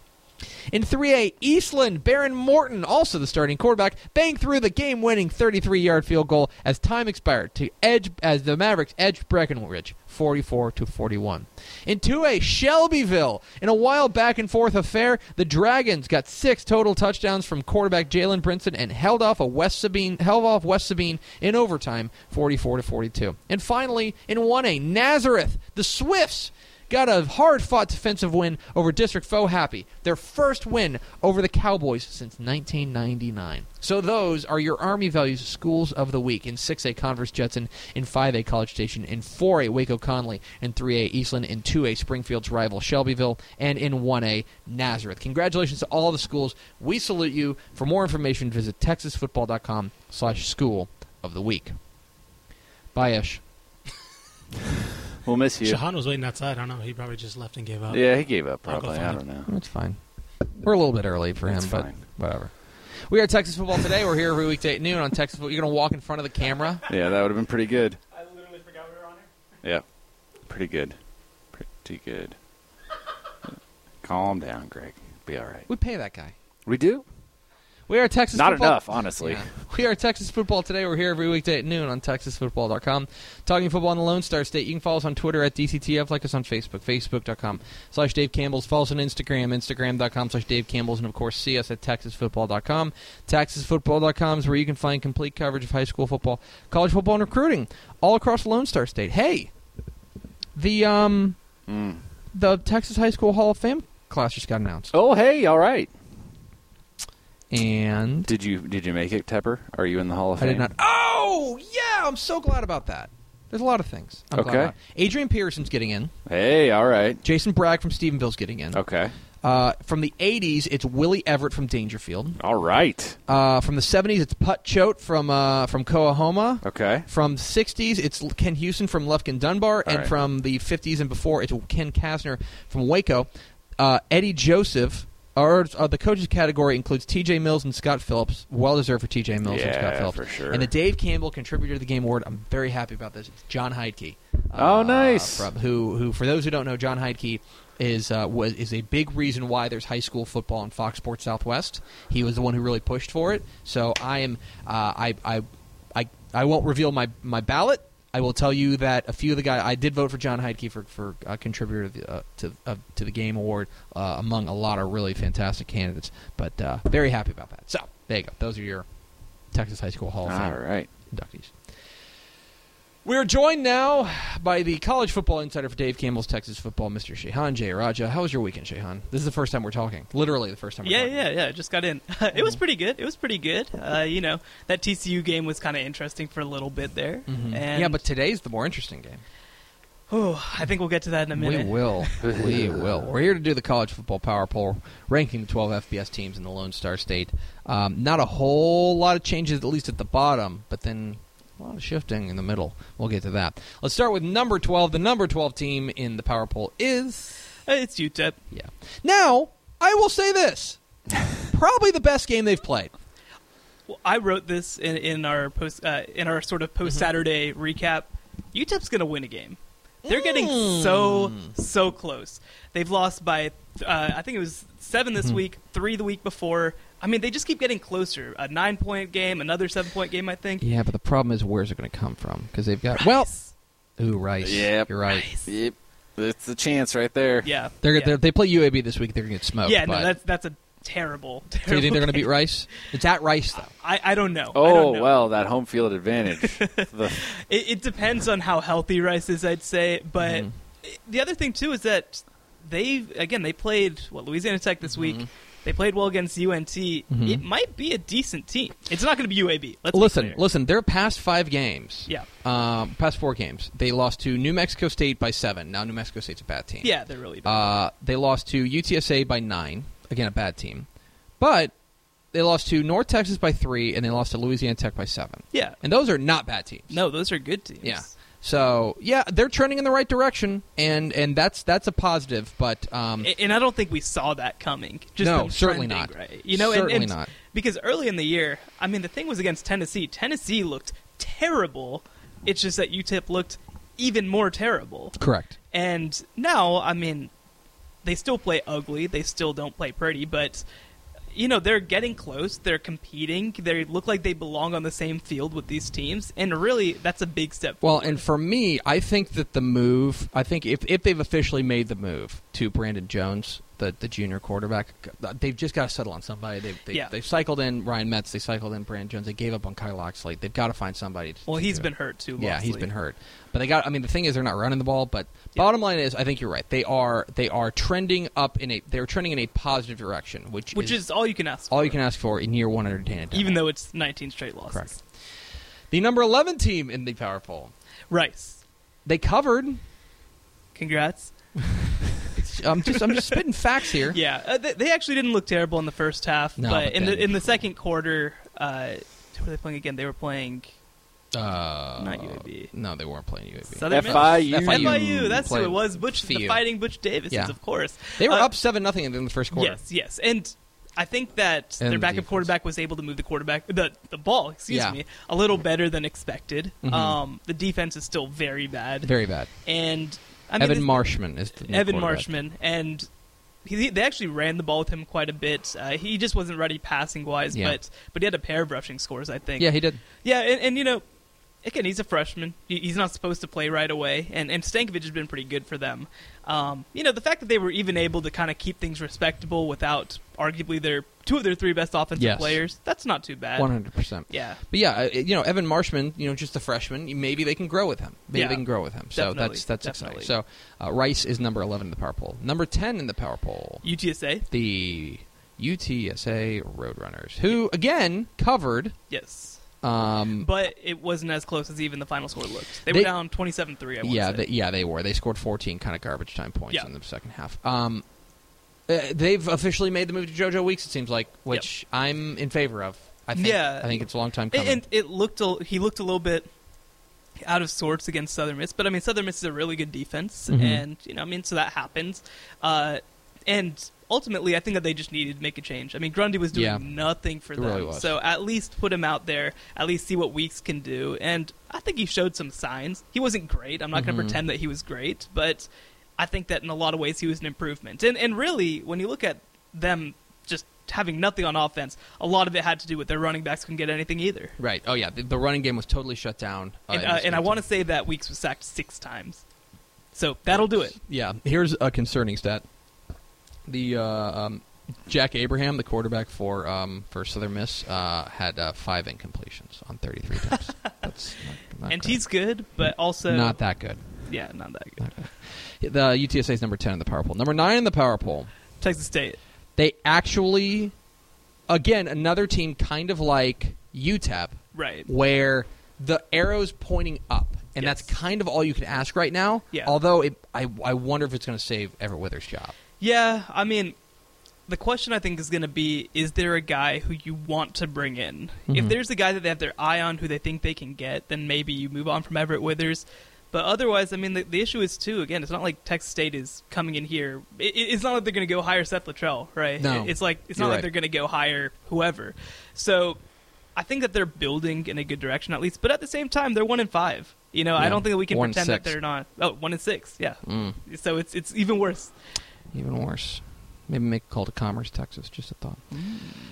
In 3A, Eastland, Baron Morton, also the starting quarterback, banged through the game-winning 33-yard field goal as time expired to edge as the Mavericks edged Breckenridge 44 to 41. In 2A, Shelbyville, in a wild back and forth affair, the Dragons got six total touchdowns from quarterback Jalen Brinson and held off a West Sabine held off West Sabine in overtime 44 to 42. And finally, in 1A, Nazareth, the Swifts got a hard fought defensive win over District Foe Happy, their first win over the Cowboys since 1999. So those are your Army Values Schools of the Week in 6A Converse Judson, in 5A College Station, in 4A Waco Connally, in 3A Eastland, in 2A Springfield's rival Shelbyville, and in 1A Nazareth. Congratulations to all the schools. We salute you. For more information, visit texasfootball.com slash school of the week. Bye, Ish. We'll miss you. Shehan was waiting outside. I don't know. He probably just left and gave up. Yeah, he gave up probably. I don't know. It's fine. We're a little bit early for him, It's but fine. whatever. We are Texas football today. We're here every weekday at noon on Texas football. You're going to walk in front of the camera. Yeah, that would have been pretty good. I literally forgot we were on here. Yeah, pretty good. Pretty good. Calm down, Greg. Be all right. We pay that guy. We do? We are Texas Not football. enough, honestly. Yeah. [laughs] We are Texas football today. We're here every weekday at noon on TexasFootball.com. Talking football in the Lone Star State. You can follow us on Twitter at DCTF. Like us on Facebook, Facebook.com slash Dave Campbell's. Follow us on Instagram, Instagram.com slash Dave Campbell's. And of course, see us at TexasFootball.com. TexasFootball.com is where you can find complete coverage of high school football, college football, and recruiting all across Lone Star State. Hey, the um Mm. the Texas High School Hall of Fame class just got announced. Oh, hey, all right. And Did you did you make it, Tepper? Are you in the Hall of I Fame? did not. Oh, yeah! I'm so glad about that. There's a lot of things. I'm glad Okay. about. Adrian Pearson's getting in. Hey, all right. Jason Bragg from Stephenville's getting in. Okay. Uh, from the 80s, it's Willie Everett from Daingerfield. All right. Uh, from the 70s, it's Putt Choate from uh, from Coahoma. Okay. From 60s, it's Ken Houston from Lufkin Dunbar, and right. from the 50s and before, it's Ken Kasner from Waco. Uh, Eddie Joseph, or uh, the coaches category includes T.J. Mills and Scott Phillips. Well deserved for T.J. Mills and Scott Yeah, Phillips. for sure. And the Dave Campbell Contributor to the Game Award. I'm very happy about this. It's John Heidke. Oh, nice. From, who, who, for those who don't know, John Heidke is uh, was is a big reason why there's high school football in Fox Sports Southwest. He was the one who really pushed for it. So I am uh, I, I I I won't reveal my my ballot. I will tell you that a few of the guys I did vote for John Heidke for for uh, contributor to the, uh, to uh, to the game award uh, among a lot of really fantastic candidates. But uh, very happy about that. So there you go. Those are your Texas High School Hall of Fame right. inductees. We're joined now by the college football insider for Dave Campbell's Texas football, Mr. Shehan Jeyarajah. How was your weekend, Shehan? This is the first time we're talking. Literally the first time we're Yeah, talking. yeah, yeah. Just got in. [laughs] it was pretty good. It was pretty good. Uh, you know, that TCU game was kind of interesting for a little bit there. Mhm. And yeah, but today's the more interesting game. oh, I think we'll get to that in a minute. We will. [laughs] we will. We're here to do the college football power poll, ranking the 12 FBS teams in the Lone Star State. Um, not a whole lot of changes, at least at the bottom, but then a lot of shifting in the middle. We'll get to that. Let's start with number 12. The number 12 team in the power poll is. It's UTEP. Yeah. Now, I will say this. [laughs] Probably the best game they've played. Well, I wrote this in, in our post uh, in our sort of post Saturday recap. UTEP's going to win a game. They're getting so so close. They've lost by uh, I think it was seven this week, three the week before. I mean, they just keep getting closer. A nine point game, another seven point game. I think. Yeah, but the problem is where's it going to come from? Because they've got. Well, Rice. ooh, Rice. Yep. You're right. Rice. Yep. It's the chance right there. Yeah, They're, yeah. they're, they play UAB this week. They're going to get smoked. yeah. No, that's that's a terrible. terrible So you think they're going to beat. Rice? It's at Rice though. I, I don't know. I Oh don't know. well, that home field advantage. [laughs] the, It, it depends on how healthy Rice is, I'd say. But Mhm. the other thing too is that they again they played what Louisiana Tech this week. They played well against UNT. It might be a decent team. It's not going to be UAB. Let's listen, listen. Their past five games, Yeah. um, past four games, they lost to New Mexico State by seven. Now New Mexico State's a bad team. Yeah, they're really bad. Uh, they lost to UTSA by nine. Again, a bad team. But they lost to North Texas by three, and they lost to Louisiana Tech by seven. yeah. And those are not bad teams. No, those are good teams. Yeah. So yeah, they're trending in the right direction, and and that's that's a positive. But um, And I don't think we saw that coming. Just No, certainly not. Right? You know, Certainly and, not. Because early in the year, I mean, the thing was against Tennessee. Tennessee looked terrible. It's just that UTEP looked even more terrible. correct. And now, I mean, they still play ugly. They still don't play pretty, but you know they're getting close. They're competing. They look like they belong on the same field with these teams, and really, that's a big step. Well, and for me, I think that the move, I think if if they've officially made the move to Brandon Jones, the the junior quarterback, they've just got to settle on somebody. They they Yeah. they've cycled in Ryan Metz, they cycled in Brandon Jones, they gave up on Kai Locksley. They've got to find somebody. To, well, to he's do it. been hurt too. Yeah, he's been hurt. But they got. I mean, the thing is, they're not running the ball. But Yeah. bottom line is, I think you're right. They are. They are trending up in a. They're trending in a positive direction, which which is all you can ask. all for, you can ask for in year one Dana. Dimel. even though it's 19 straight losses. Correct. the number eleven team in the Power Poll, Rice, they covered. congrats. [laughs] I'm just. I'm just spitting facts here. [laughs] Yeah, uh, they, they actually didn't look terrible in the first half, No, but but in the in the second quarter, uh, who were they playing again? They were playing Uh, Not UAB. No, they weren't playing UAB. Southern Miss? FIU. FIU. That's who it was. Butch, the Fighting Butch Davis, Yeah. of course. They were Uh, up seven nothing in the first quarter. Yes, yes, and I think that And their backup defense. quarterback was able to move the quarterback, the the ball, excuse Yeah. me, a little better than expected. Mhm. Um, the defense is still very bad, Very bad. and I mean, Evan this- Marshman is the new Evan. Marshman, and he, they actually ran the ball with him quite a bit. Uh, he just wasn't ready passing wise, Yeah. but but he had a pair of rushing scores, I think. Yeah, he did. Yeah, and, and you know, again, he's a freshman. He's not supposed to play right away, and and Stankavage has been pretty good for them. Um, you know, the fact that they were even able to kind of keep things respectable without arguably their two of their three best offensive Yes. players, that's not too bad. One hundred percent. Yeah, But yeah, uh, you know, Evan Marshman, you know, just a freshman. Maybe they can grow with him. Maybe Yeah. they can grow with him. So Definitely, that's that's definitely. exciting. So uh, Rice is number eleven in the power poll. Number ten in the power poll, UTSA. the UTSA Roadrunners, who again covered. Yes. Um, But it wasn't as close as even the final score looked. They, They- were down 27-3, I yeah, they, yeah, they were. They scored fourteen kind of garbage time points Yeah. in the second half. Um, uh, they've officially made the move to JoJo Weeks. It seems like, which I'm in favor of. I think, Yeah. I think it's a long time coming. and it looked a, he looked a little bit out of sorts against Southern Miss, but I mean Southern Miss is a really good defense, Mhm. and you know I mean so that happens, uh, and ultimately I think that they just needed to make a change. I mean Grundy was doing Yeah. nothing for It them, really so at least put him out there, at least see what Weeks can do, and I think he showed some signs. He wasn't great. I'm not going Mhm. to pretend that he was great, but I think that in a lot of ways he was an improvement. And and really when you look at them just having nothing on offense, a lot of it had to do with their running backs couldn't get anything either. right. Oh yeah, the, the running game was totally shut down. uh, and, uh, and I want to say that Weeks was sacked six times. So that'll do it. Yeah, here's a concerning stat. The uh, um, Jack Abraham, the quarterback for um, for Southern Miss, uh, had uh, five incompletions on 33 attempts. [laughs] That's not, not and great. he's good, but also not that good. Yeah, not that good. The UTSA is number 10 in the power poll. Number 9 in the power poll. Texas State. They actually, again, another team kind of like UTEP, Right. where the arrow's pointing up. And Yes. that's kind of all you can ask right now. Yeah. Although it, I, I wonder if it's going to save Everett Withers' job. Yeah, I mean, the question I think is going to be: Is there a guy who you want to bring in? If Mhm. there's a guy that they have their eye on, who they think they can get, then maybe you move on from Everett Withers. But otherwise, I mean, the, the issue is too. Again, it's not like Texas State is coming in here. It, it- it's not like they're going to go hire Seth Littrell, right? No. It- it's like it's not like they're going to go hire whoever. So, I think that they're building in a good direction at least. But at the same time, they're one in five. You know, I don't think that we can One pretend that they're not. Oh, one in six. Yeah. Mm. So it's it's even worse. Even worse. Maybe make a call to Commerce, Texas. Just a thought.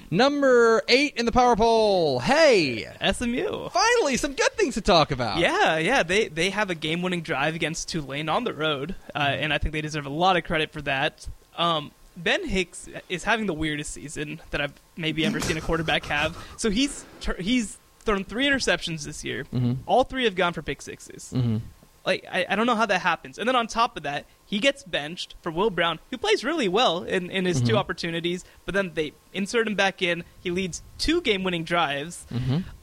Number eight in the power poll. Hey, SMU. finally some good things to talk about. Yeah, yeah, they they have a game-winning drive against Tulane on the road, uh, and I think they deserve a lot of credit for that. Um, ben Hicks is having the weirdest season that I've maybe ever seen a quarterback have. So he's he's thrown three interceptions this year. Mhm. All three have gone for pick sixes. Mm-hmm. Like I, I don't know how that happens. And then on top of that, he gets benched for Will Brown, who plays really well in, in his Mm-hmm. two opportunities. But then they insert him back in. He leads two game-winning drives.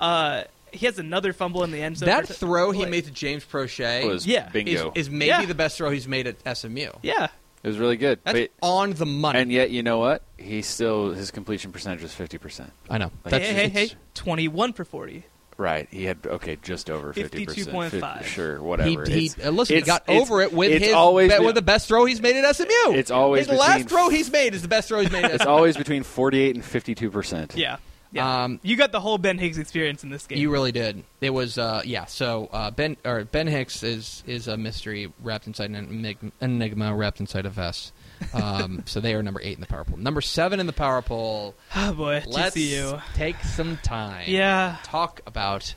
Uh, he has another fumble in the end zone. Mm-hmm. that for- throw he like- made to James Proche was Yeah. is, bingo. is maybe Yeah. the best throw he's made at SMU. Yeah, it was really good. That's But- on the money. and yet, you know what? He still his completion percentage was fifty percent. I know. Like, hey, hey, hey, hey, twenty-one for forty. Right. He had okay, just over fifty percent. 52.5. Sure, whatever. he It's- uh, listen. He got over it with his always be- with the best throw he's made at SMU. It's always his last between- throw he's made is the best throw he's made. At It's SMU. always between forty-eight and fifty-two percent. Yeah, yeah. Um, you got the whole Ben Hicks experience in this game. You really did. It was uh, yeah. So uh, Ben or Ben Hicks is is a mystery wrapped inside an enigma, enigma wrapped inside a vest. Um, so they are number eight in the power poll. Number seven in the power poll. oh [sighs] boy, Let's TCU. take some time. Yeah. Talk about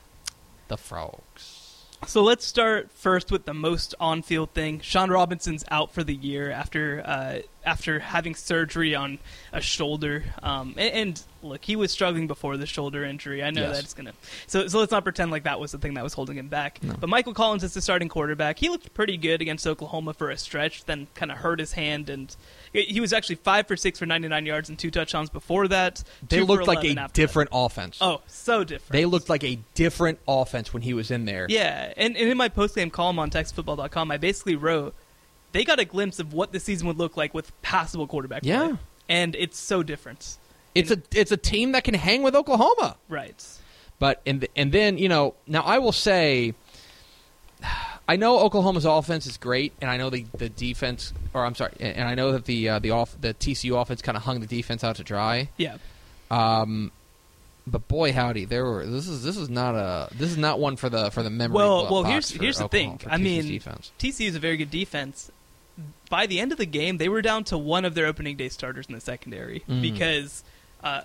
the frogs. So let's start first with the most on-field thing. Shawn Robinson's out for the year after uh, after having surgery on a shoulder. Um, and, and look, he was struggling before the shoulder injury. I know Yes. that's gonna. So so let's not pretend like that was the thing that was holding him back. No. But Michael Collins is the starting quarterback. He looked pretty good against Oklahoma for a stretch, then kind of hurt his hand and. He was actually five for six for 99 yards and two touchdowns before that. They looked like a after that. different offense. Oh, so different. They looked like a different offense when he was in there. Yeah, and, and in my post-game column on TexasFootball.com, I basically wrote they got a glimpse of what the season would look like with passable quarterback. Yeah. play. and it's so different. It's a it's a team that can hang with Oklahoma. Right. But and and then you know now I will say, I know Oklahoma's offense is great, and I know the the defense, or I'm sorry, and I know that the uh, the off the TCU offense kind of hung the defense out to dry. Yeah. Um, but boy, howdy, there were this is this is not a this is not one for the for the memory. Well, well, here's here's the Oklahoma, thing. I mean, defense. TCU is a very good defense. By the end of the game, they were down to one of their opening day starters in the secondary Mm. because uh,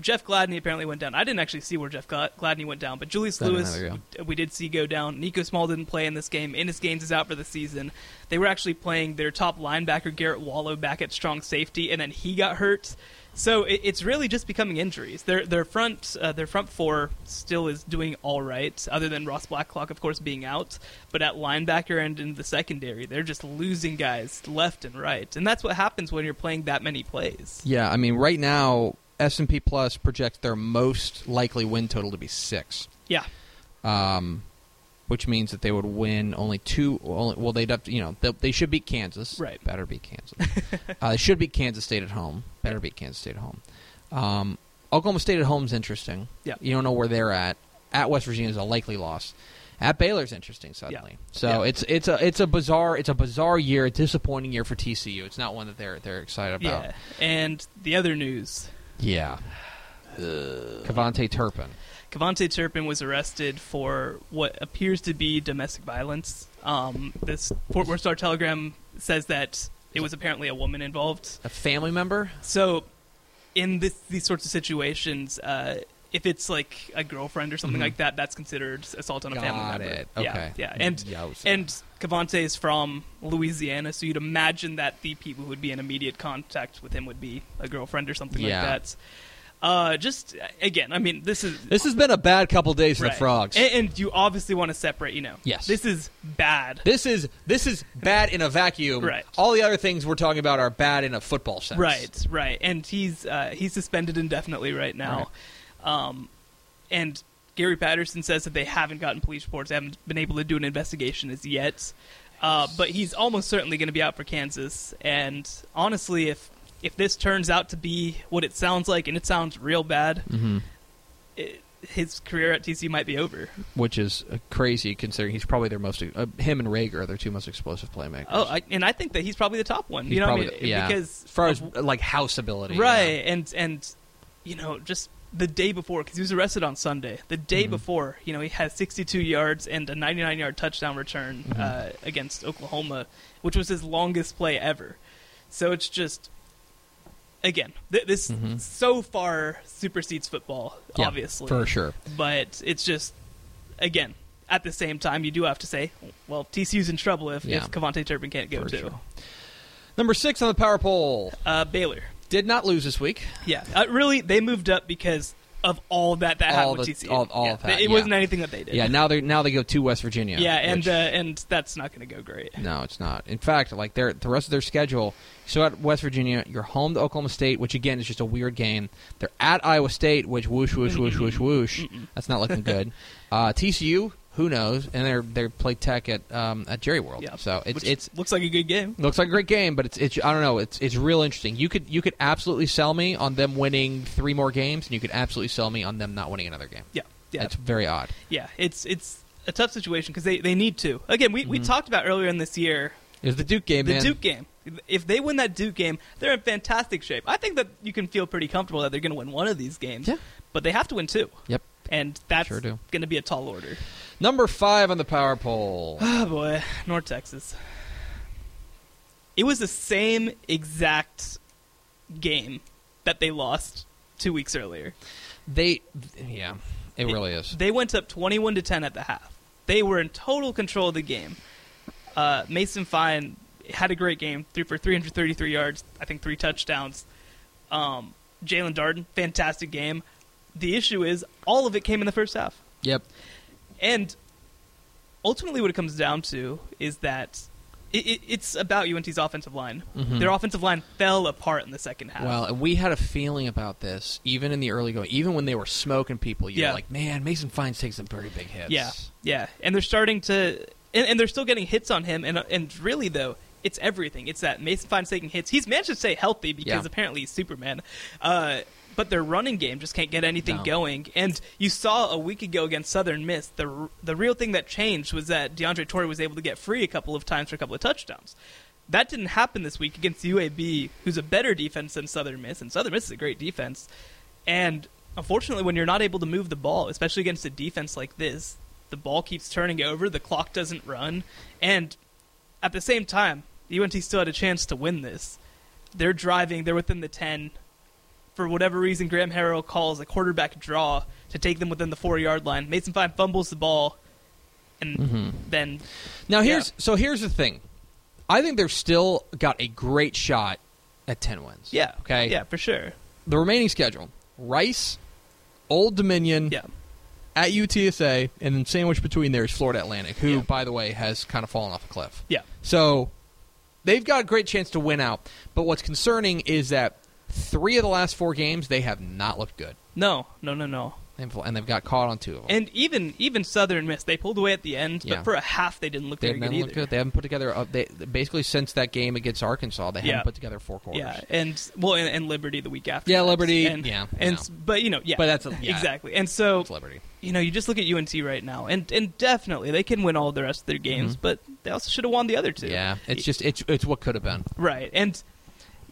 Jeff Gladney apparently went down. I didn't actually see where Jeff Gladney went down, but Julius didn't Lewis, we- we did see go down. Nico Small didn't play in this game. Innis Gaines is out for the season. They were actually playing their top linebacker Garrett Wallow back at strong safety, and then he got hurt. So it, it's really just becoming injuries. Their their front uh, their front four still is doing all right, other than Ross Blacklock, of course, being out. But at linebacker and in the secondary, they're just losing guys left and right, and that's what happens when you're playing that many plays. Yeah, I mean, right now S and P Plus projects their most likely win total to be six. Yeah, um, which means that they would win only two. Only, well, they'd have to, you know, they, they should beat Kansas. Right. Better beat Kansas. [laughs] uh, they should beat Kansas State at home. Better beat Kansas State at home. Um, Oklahoma State at home is interesting. Yeah. You don't know where they're at. At West Virginia is a likely loss. At Baylor's interesting suddenly. So Yeah. it's it's a it's a bizarre it's a bizarre year, a disappointing year for TCU. It's not one that they're they're excited about. yeah. And the other news: Yeah. [sighs] KaVontae Turpin. KaVontae Turpin was arrested for what appears to be domestic violence. Um, this Fort Worth Star Telegram says that it was apparently a woman involved. A family member? So, in this, these sorts of situations, uh, if it's like a girlfriend or something Mhm. like that, that's considered assault on a family Got member. it. Yeah, Okay. yeah, and Yowza. and KaVontae is from Louisiana, so you'd imagine that the people who would be in immediate contact with him would be a girlfriend or something Yeah. like that. Uh, just again, I mean, this is This has been a bad couple days for Right. the frogs. And, and you obviously want to separate, you know. Yes. This is bad. This is this is bad in a vacuum. Right. All the other things we're talking about are bad in a football sense. Right, right. And he's uh, he's suspended indefinitely right now. Um, and Gary Patterson says that they haven't gotten police reports, they haven't been able to do an investigation as yet. Uh, but he's almost certainly going to be out for Kansas. And honestly, if if this turns out to be what it sounds like, and it sounds real bad, hmm it, his career at TCU might be over. Which is uh, crazy considering he's probably their most. Uh, him and Reagor are their two most explosive playmakers. Oh, I, and I think that he's probably the top one. He's you know, what I mean? yeah. because as far as of- uh, like house ability, right and and you know just the day before because he was arrested on sunday the day Mhm. before you know he had 62 yards and a 99 yard touchdown return Mhm. uh, against oklahoma which was his longest play ever so it's just again th- this Mhm. so far supersedes football Yeah, obviously for sure. but it's just again at the same time you do have to say well tcu's in trouble if, Yeah. if KaVontae turpin can't go For to sure. Number six on the power poll uh, baylor did not lose this week. Yeah, uh, really, they moved up because of all that that All happened with the- TCU. all- all Yeah, of that, It yeah. wasn't anything that they did. Yeah, now they now they go to West Virginia. yeah, and which- uh, and that's not going to go great. No, it's not. In fact, like their the rest of their schedule, so at West Virginia, you're home to Oklahoma State, which again is just a weird game. They're at Iowa State, which whoosh whoosh whoosh whoosh whoosh. That's not looking good. [laughs] Uh, TCU, who knows? And they're they're play Tech at um, at Jerry World. Yeah, So it's Which it's looks like a good game. looks like a great game, but it's it's I don't know. It's it's real interesting. You could you could absolutely sell me on them winning three more games, and you could absolutely sell me on them not winning another game. Yeah, yeah, It's very odd. yeah. It's it's a tough situation because they, they need to. Again, we, we talked about earlier in this year was the Duke game, the man. Duke game. If they win that Duke game, they're in fantastic shape. I think that you can feel pretty comfortable that they're going to win one of these games. Yeah. But they have to win two, Yep. and that's Sure going to be a tall order. Number five on the power poll. Oh [sighs] boy, North Texas. It was the same exact game that they lost two weeks earlier. They, yeah, it really is. They went up twenty-one to ten at the half. They were in total control of the game. Uh, Mason Fine had a great game, threw for 333 yards, I think three touchdowns. Um, Jalen Darden, fantastic game. The issue is all of it came in the first half. Yep. And ultimately, what it comes down to is that it, it, it's about UNT's offensive line. Mhm. Their offensive line fell apart in the second half. Well, and we had a feeling about this even in the early going. Even when they were smoking people, you're Yeah. like, man, Mason Fines takes some pretty big hits. yeah, yeah, and they're starting to, and, and they're still getting hits on him. And and really though, it's everything. It's that Mason Fine's taking hits. He's managed to stay healthy because Yeah. apparently he's Superman. Uh, but their running game just can't get anything No. going. And you saw a week ago against Southern Miss, the the real thing that changed was that DeAndre Torrey was able to get free a couple of times for a couple of touchdowns. That didn't happen this week against UAB, who's a better defense than Southern Miss, and Southern Miss is a great defense. And unfortunately, when you're not able to move the ball, especially against a defense like this, the ball keeps turning over, the clock doesn't run, and at the same time, UNT still had a chance to win this. They're driving, they're within the 10. For whatever reason, Graham Harrell calls a quarterback draw to take them within the four yard line. Mason Fine fumbles the ball, and Mm-hmm. then Now here's so here's the thing. I think they've still got a great shot at ten wins. yeah, Okay. yeah, for sure, The remaining schedule: Rice, Old Dominion, yeah, at UTSA, and then sandwiched between there is Florida Atlantic, who, Yeah. by the way, has kind of fallen off a cliff. yeah, So they've got a great chance to win out. But what's concerning is that three of the last four games they have not looked good, no, no, no, no. They've- and they've got caught on two of them. And even even Southern Miss, they pulled away at the end, Yeah. but for a half they didn't look they very good either. good. They haven't put together. A, they basically since that game against Arkansas, they Yeah. haven't put together four quarters. Yeah, and well, and, and Liberty the week after. Yeah, that. Liberty, And, yeah, and yeah. but you know, yeah, But that's a- yeah. exactly. And so It's Liberty. you know, you just look at UNT right now, and and definitely they can win all the rest of their games, but they also should have won the other two. Mm-hmm. Yeah, it's just it's it's what could have been. right. And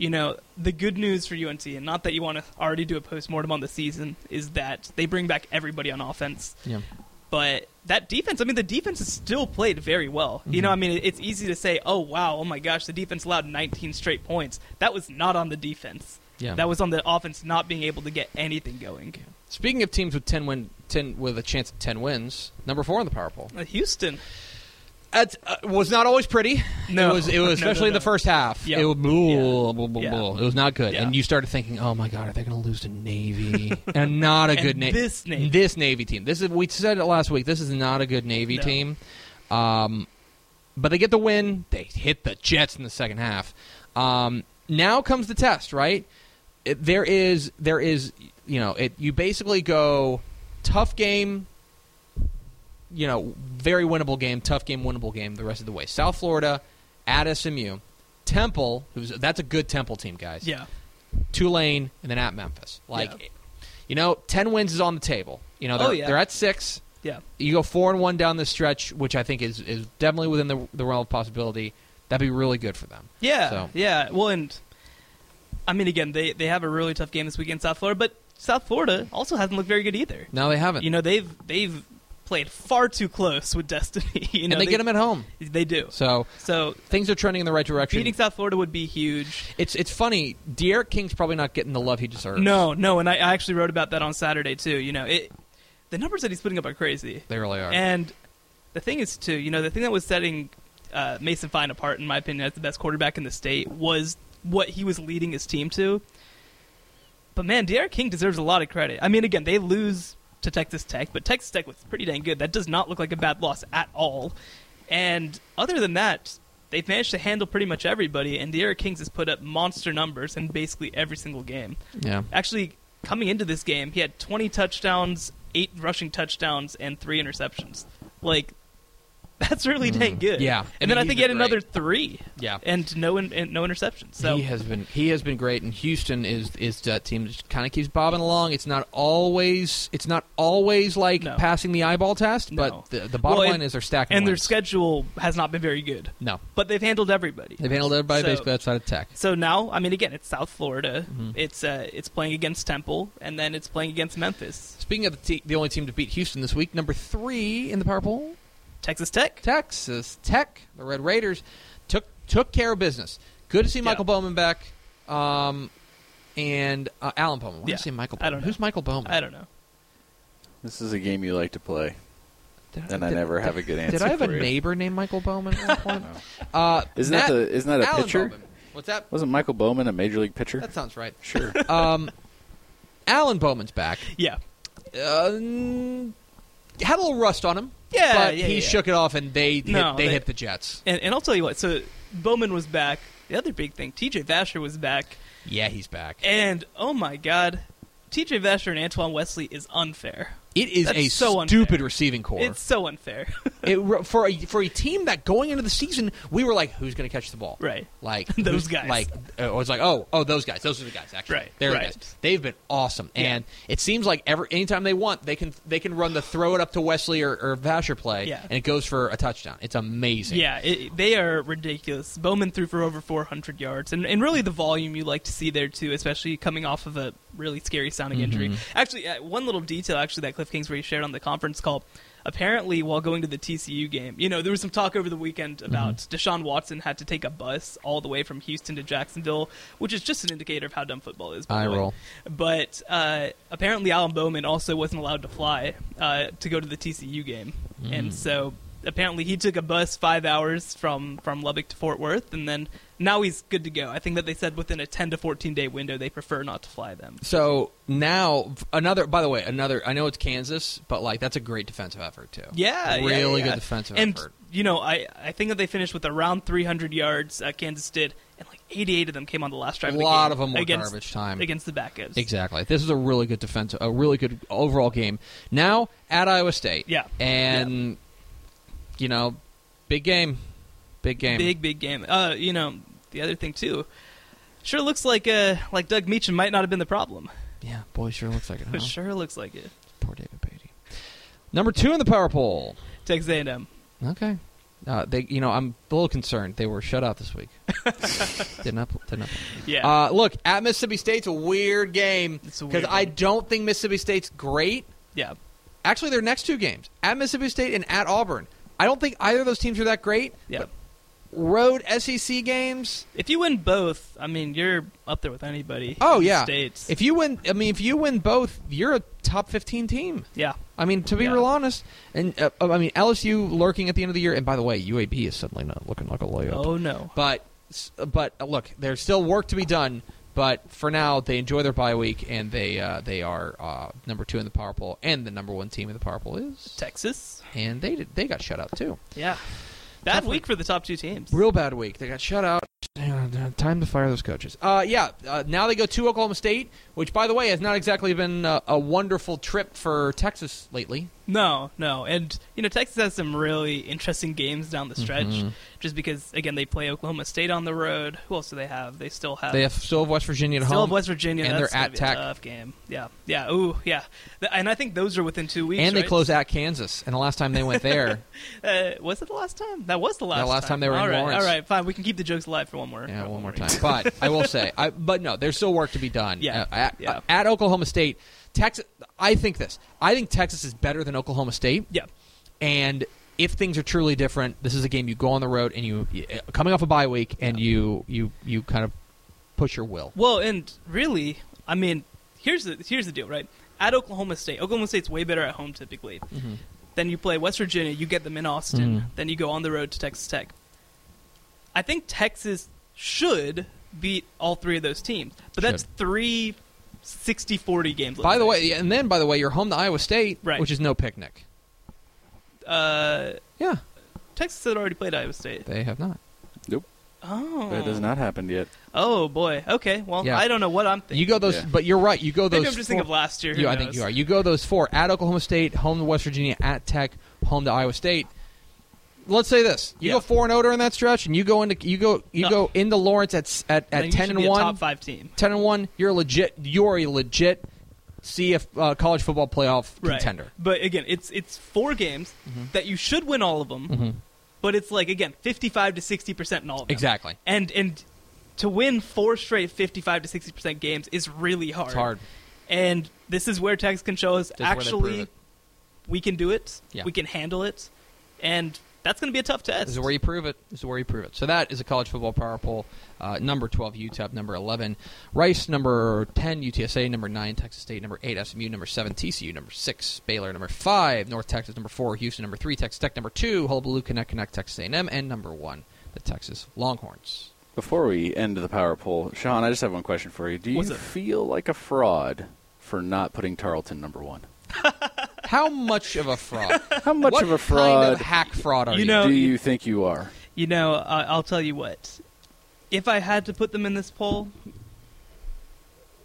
you know, the good news for UNT, and not that you want to already do a post mortem on the season, is that they bring back everybody on offense. Yeah. But that defense, I mean, the defense has still played very well. You know, I mean, it's easy to say, oh, wow, oh my gosh, the defense allowed 19 straight points. That was not on the defense. Yeah. That was on the offense not being able to get anything going. Speaking of teams with ten win, ten with a chance at ten wins, number four on the power poll. Uh, Houston. It uh, was not always pretty. No. it was. It was [laughs] No, no, especially in the first half. Yeah. It was, blah, blah, blah, Yeah. It was not good, Yeah. and you started thinking, "Oh my god, are they going to lose to Navy?" [laughs] and not a good Navy. this Navy. this Navy team. This is. We said it last week. This is not a good Navy No. team. Um, but they get the win. They hit the Jets in the second half. Um, now comes the test, right? It, there is. There is. You know, it. You basically go tough game you know, very winnable game, tough game, winnable game the rest of the way. South Florida at SMU, Temple, who's that's a good Temple team, guys. Yeah. Tulane, and then at Memphis. Like, Yeah. you know, ten wins is on the table. You know, they're, Oh, yeah. they're at six. Yeah. You go four and one down the stretch, which I think is is definitely within the the realm of possibility. That'd be really good for them. Yeah. So- Yeah. Well, and I mean, again, they, they have a really tough game this weekend, in South Florida, but South Florida also hasn't looked very good either. No, they haven't. You know, they've they've played far too close with Destiny. [laughs] You know, and they, get them at home, They do. so So things are trending in the right direction. beating South Florida would be huge. It's it's funny. D'Eriq King's probably not getting the love he deserves. No, no, and I, I actually wrote about that on Saturday too. You know, it the numbers that he's putting up are crazy. they really are. And the thing is, too, you know, the thing that was setting uh, Mason Fine apart, in my opinion, as the best quarterback in the state was what he was leading his team to. But man, D'Eriq King deserves a lot of credit. I mean, again, they lose to Texas Tech, but Texas Tech was pretty dang good. That does not look like a bad loss at all. And other than that, they've managed to handle pretty much everybody, and the D'Eriq Kings has put up monster numbers in basically every single game. Yeah. Actually, coming into this game, he had 20 touchdowns, eight rushing touchdowns, and three interceptions. Like, [laughs] that's really dang good. Mm. Yeah. I and mean, then I think he had another three. Yeah. and no in, and no interceptions. So he has been he has been great, and Houston is is that team that kind of keeps bobbing along. It's not always it's not always like No. passing the eyeball test, No. but the, the bottom Well, line and- is they're stacking and their schedule has not been very good, No, but they've handled everybody. they've handled everybody So- basically outside of Tech. So now, I mean, again, it's South Florida. Mm-hmm. It's uh, it's playing against Temple, and then it's playing against Memphis, Speaking of the, te- the only team to beat Houston this week, number three in the Power Poll, Texas Tech. Texas Tech, the Red Raiders, took took care of business. Good to see Michael Bowman back, um, and uh, Alan Bowman. Why did Yeah. I say Michael? I Bowman? don't know. Who's Michael Bowman? I don't know. This is a game you like to play, Did and I did- never did- have a good answer. Did I have a you. neighbor named Michael Bowman at one [laughs] point? uh, Isn't Matt- that the isn't that a Alan pitcher? Bowman. What's that? Wasn't Michael Bowman a major league pitcher? That sounds right. sure. [laughs] Um, Alan Bowman's back. Yeah, Uh, had a little rust on him, yeah, but yeah, he yeah. shook it off, and they hit, No, they, they- hit the Jets. And, and I'll tell you what. So Bowman was back. The other big thing, T.J. Vasher was back, Yeah, he's back. and oh my God, T.J. Vasher and Antoine Wesley is unfair. It is That's a so stupid unfair. receiving core. It's so unfair. [laughs] It, for a for a team that going into the season we were like, who's going to catch the ball? right. Like [laughs] Those guys. Like uh, it was like, oh, oh, those guys. Those are the guys. Actually, Right, They're the guys. They've been awesome, Yeah. and it seems like every anytime they want, they can they can run the throw it up to Wesley or, or Vasher play, Yeah. and it goes for a touchdown. It's amazing. Yeah, it, they are ridiculous. Bowman threw for over 400 yards, and, and really the volume you like to see there too, especially coming off of a really scary sounding injury. Actually, uh, one little detail actually that Cliff Kingsbury shared on the conference call. Apparently, while going to the TCU game, you know, there was some talk over the weekend about Deshaun Watson had to take a bus all the way from Houston to Jacksonville, which is just an indicator of how dumb football is. By Eye roll. But uh, apparently, Alan Bowman also wasn't allowed to fly uh, to go to the TCU game, Mm. and so apparently he took a bus five hours from from Lubbock to Fort Worth, and then now he's good to go. I think that they said within a ten to fourteen day window they prefer not to fly them. So now another. By the way, another. I know it's Kansas, but like that's a great defensive effort too. Yeah, yeah, really yeah. good defensive effort. and, effort. you know, I I think that they finished with around 300 yards. Uh, Kansas did, and like 88 of them came on the last drive. A of the lot of them were against, garbage time. against the Backups. Exactly. This is a really good defense, a really good overall game. Now at Iowa State. Yeah. And you know, big game, big game. Big big game. Uh, you know, the other thing too. Sure looks like uh like Doug Meacham might not have been the problem. Yeah, boy, sure looks like it. [laughs] Huh? Sure looks like it. Poor David Beaty. Number two in the power poll. Texas A&M. Okay. Uh, they, you know, I'm a little concerned. They were shut out this week. did not, did not. Yeah. Uh, look, at Mississippi State's a weird game because I don't think Mississippi State's great. yeah. Actually, their next two games at Mississippi State and at Auburn. I don't think either of those teams are that great. Yeah. Road SEC games. If you win both, I mean, you're up there with anybody. Oh in the yeah. States. If you win, I mean, if you win both, you're a top 15 team. yeah. I mean, to be Yeah. real honest, and uh, I mean LSU lurking at the end of the year. And by the way, UAB is suddenly not looking like a layup. Oh no. But but uh, look, there's still work to be done. But for now, they enjoy their bye week, and they uh, they are uh, number two in the power poll, and the number one team in the power poll is, Texas. and they did, they got shut out too. Yeah. Bad week for the top two teams. Real bad week. They got shut out. [sighs] Time to fire those coaches. Uh, yeah. Uh, now they go to Oklahoma State, which, by the way, has not exactly been uh, a wonderful trip for Texas lately. No, no, and you know Texas has some really interesting games down the stretch, Mhm. just because again they play Oklahoma State on the road. Who else do they have? They still have They have still have West Virginia at still home, have West Virginia, and That's they're at Tech. tough game. Yeah, yeah, ooh, yeah, and I think those are within two weeks. and they right? close at Kansas. And the last time they went there, [laughs] Uh, was it the last time? That was the last. The last time they were in all right, Lawrence. All right, fine. We can keep the jokes alive for one more. yeah, for one more time. But I will say, [laughs] I, but no, there's still work to be done. Yeah, Uh, at, yeah. at Oklahoma State, Texas. I think this. I think Texas is better than Oklahoma State. Yeah. And if things are truly different, this is a game you go on the road and you coming off a bye week and yeah. you you you kind of push your will. Well, and really, I mean, here's the here's the deal, right? At Oklahoma State, Oklahoma State's way better at home typically. Mm-hmm. Then you play West Virginia, you get them in Austin, mm-hmm. then you go on the road to Texas Tech. I think Texas should beat all three of those teams, but should. that's three 60 40 games. By the way, and then by the way, you're home to Iowa State, right. which is no picnic. Uh, yeah. Texas had already played Iowa State. They have not. Nope. Oh, that has not happened yet. Oh boy. Okay. Well, yeah. I don't know what I'm thinking. You go those, yeah. but you're right. You go those. Maybe I'm just four, thinking of last year. You, I think you are. You go those four at Oklahoma State, home to West Virginia, at Tech, home to Iowa State. Let's say this: you Yeah. go four and zero during that stretch, and you go into you go you No. go into Lawrence at at, at ten and one. top five team. 10 and 1 you're legit you're a legit CF uh, college football playoff Right. contender But again, it's it's four games Mm-hmm. that you should win all of them. But it's like again, 55 to 60 percent in all of them. exactly And and to win four straight 55 to 60 percent games is really hard. it's hard And this is where Texas can show us That's where they prove actually we can do it. Yeah. We can handle it. And that's going to be a tough test. this is where you prove it this is where you prove it so that is a college football power poll uh, number 12 UTEP number 11 Rice number 10 UTSA number 9 Texas State number 8 SMU number 7 TCU number 6 Baylor number 5 North Texas number 4 Houston number 3 Texas Tech number 2 Hullabaloo Connect Connect Texas A&M and number 1 the Texas Longhorns Before we end the power poll, Sean, I just have one question for you. Do you feel like a fraud for not putting Tarleton number one? [laughs] how much of a fraud [laughs] How much what of a kind fraud of hack fraud are you, You know- do you think you are? You know, I I'll tell you what. If I had to put them in this poll,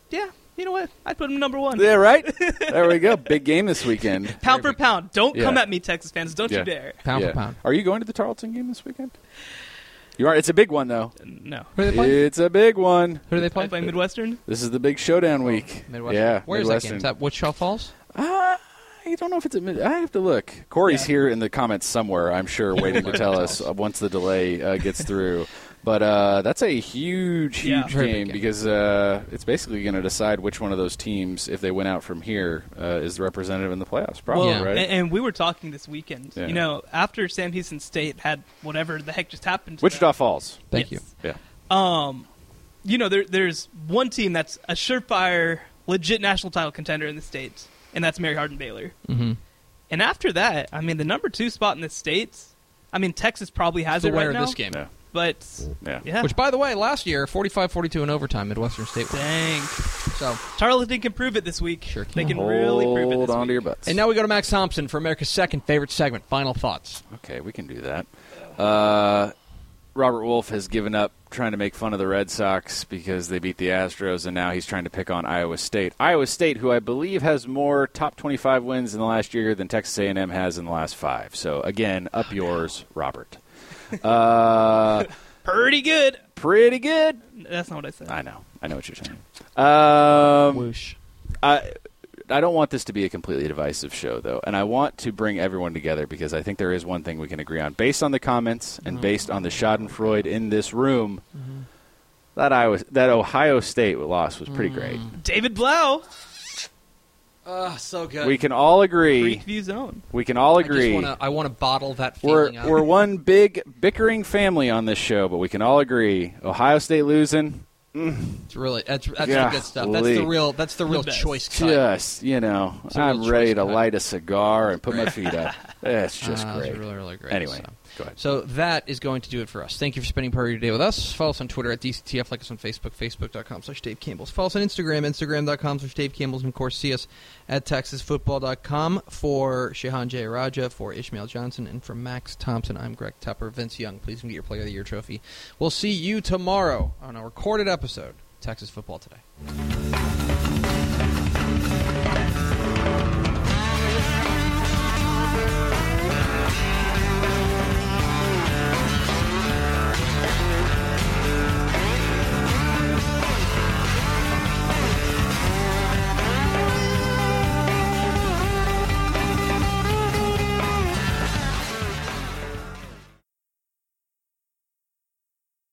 yeah, you know what? I'd put them number one. Yeah, right. [laughs] there we go. Big game this weekend. [laughs] Pound for pound. Don't come at me, Texas fans. Don't Yeah. you dare. pound Yeah. for pound Are you going to the Tarleton game this weekend? You are. It's a big one though. No. who do they play It's a big one. who do they I play play Midwestern. This is the big showdown week. Midwestern. Yeah, Where's that Midwestern. game? Is that Wichita Falls? Uh, I don't know if it's a mid. I have to look. Corey's Yeah. here in the comments somewhere, I'm sure, [laughs] waiting to tell us uh, once the delay uh, gets through. But uh, that's a huge, huge Very big game game. because uh, it's basically going to decide which one of those teams, if they win out from here, uh, is the representative in the playoffs. Probably, Yeah. right? And, and we were talking this weekend. Yeah. You know, after Sam Houston State had whatever the heck just happened. To Wichita them, Falls. Thank Yes. Yeah. Um, you know, there, there's one team that's a surefire, legit national title contender in the state, and that's Mary Hardin Baylor. Mm-hmm. And after that, I mean, the number two spot in the states. I mean, Texas probably has the it winner right now. this game. Yeah. But Yeah. yeah, Which, by the way, last year, 45-42 in overtime, Midwestern State won. dang, So, Tarleton can prove it this week. Sure They can. can really prove it. Hold This on to your butts. and now we go to Max Thompson for America's second favorite segment. Final thoughts. Okay, we can do that. Uh, Robert Wolf has given up trying to make fun of the Red Sox because they beat the Astros, and now he's trying to pick on Iowa State. Iowa State, who I believe has more top 25 wins in the last year than Texas A&M has in the last five. So again, up yours, Robert. Uh, [laughs] Pretty good. pretty good. That's not what I said. I know. I know what you're saying. Um, Whoosh. I I don't want this to be a completely divisive show, though, and I want to bring everyone together because I think there is one thing we can agree on, based on the comments and mm-hmm. based on the Schadenfreude in this room. Mm-hmm. That Iowa, that Ohio State loss was pretty great. Mm. David Blough, Oh, so good. We can all agree. Freakview Zone. We can all agree. I want to bottle that We're feeling out. we're one big bickering family on this show, but we can all agree Ohio State losing. It's really that's that's Yeah, the good stuff. That's the real that's the real best. choice cut. Just you know, It's a real I'm ready to cut. light a cigar and put my feet up. [laughs] That's just Ah, it's great. really really great. Anyway, so. Go ahead. So that is going to do it for us. Thank you for spending part of your day with us. Follow us on Twitter at DCTF, like us on Facebook, facebook.com slash Dave Campbell's. Follow us on Instagram, instagram.com slash Dave Campbell's, and of course see us at texasfootball.com for Shehan Jeyarajah, for Ishmael Johnson, and for Max Thompson. I'm Greg Tepper. Vince Young, please get your Player of the Year trophy. We'll see you tomorrow on a recorded episode, Texas Football Today.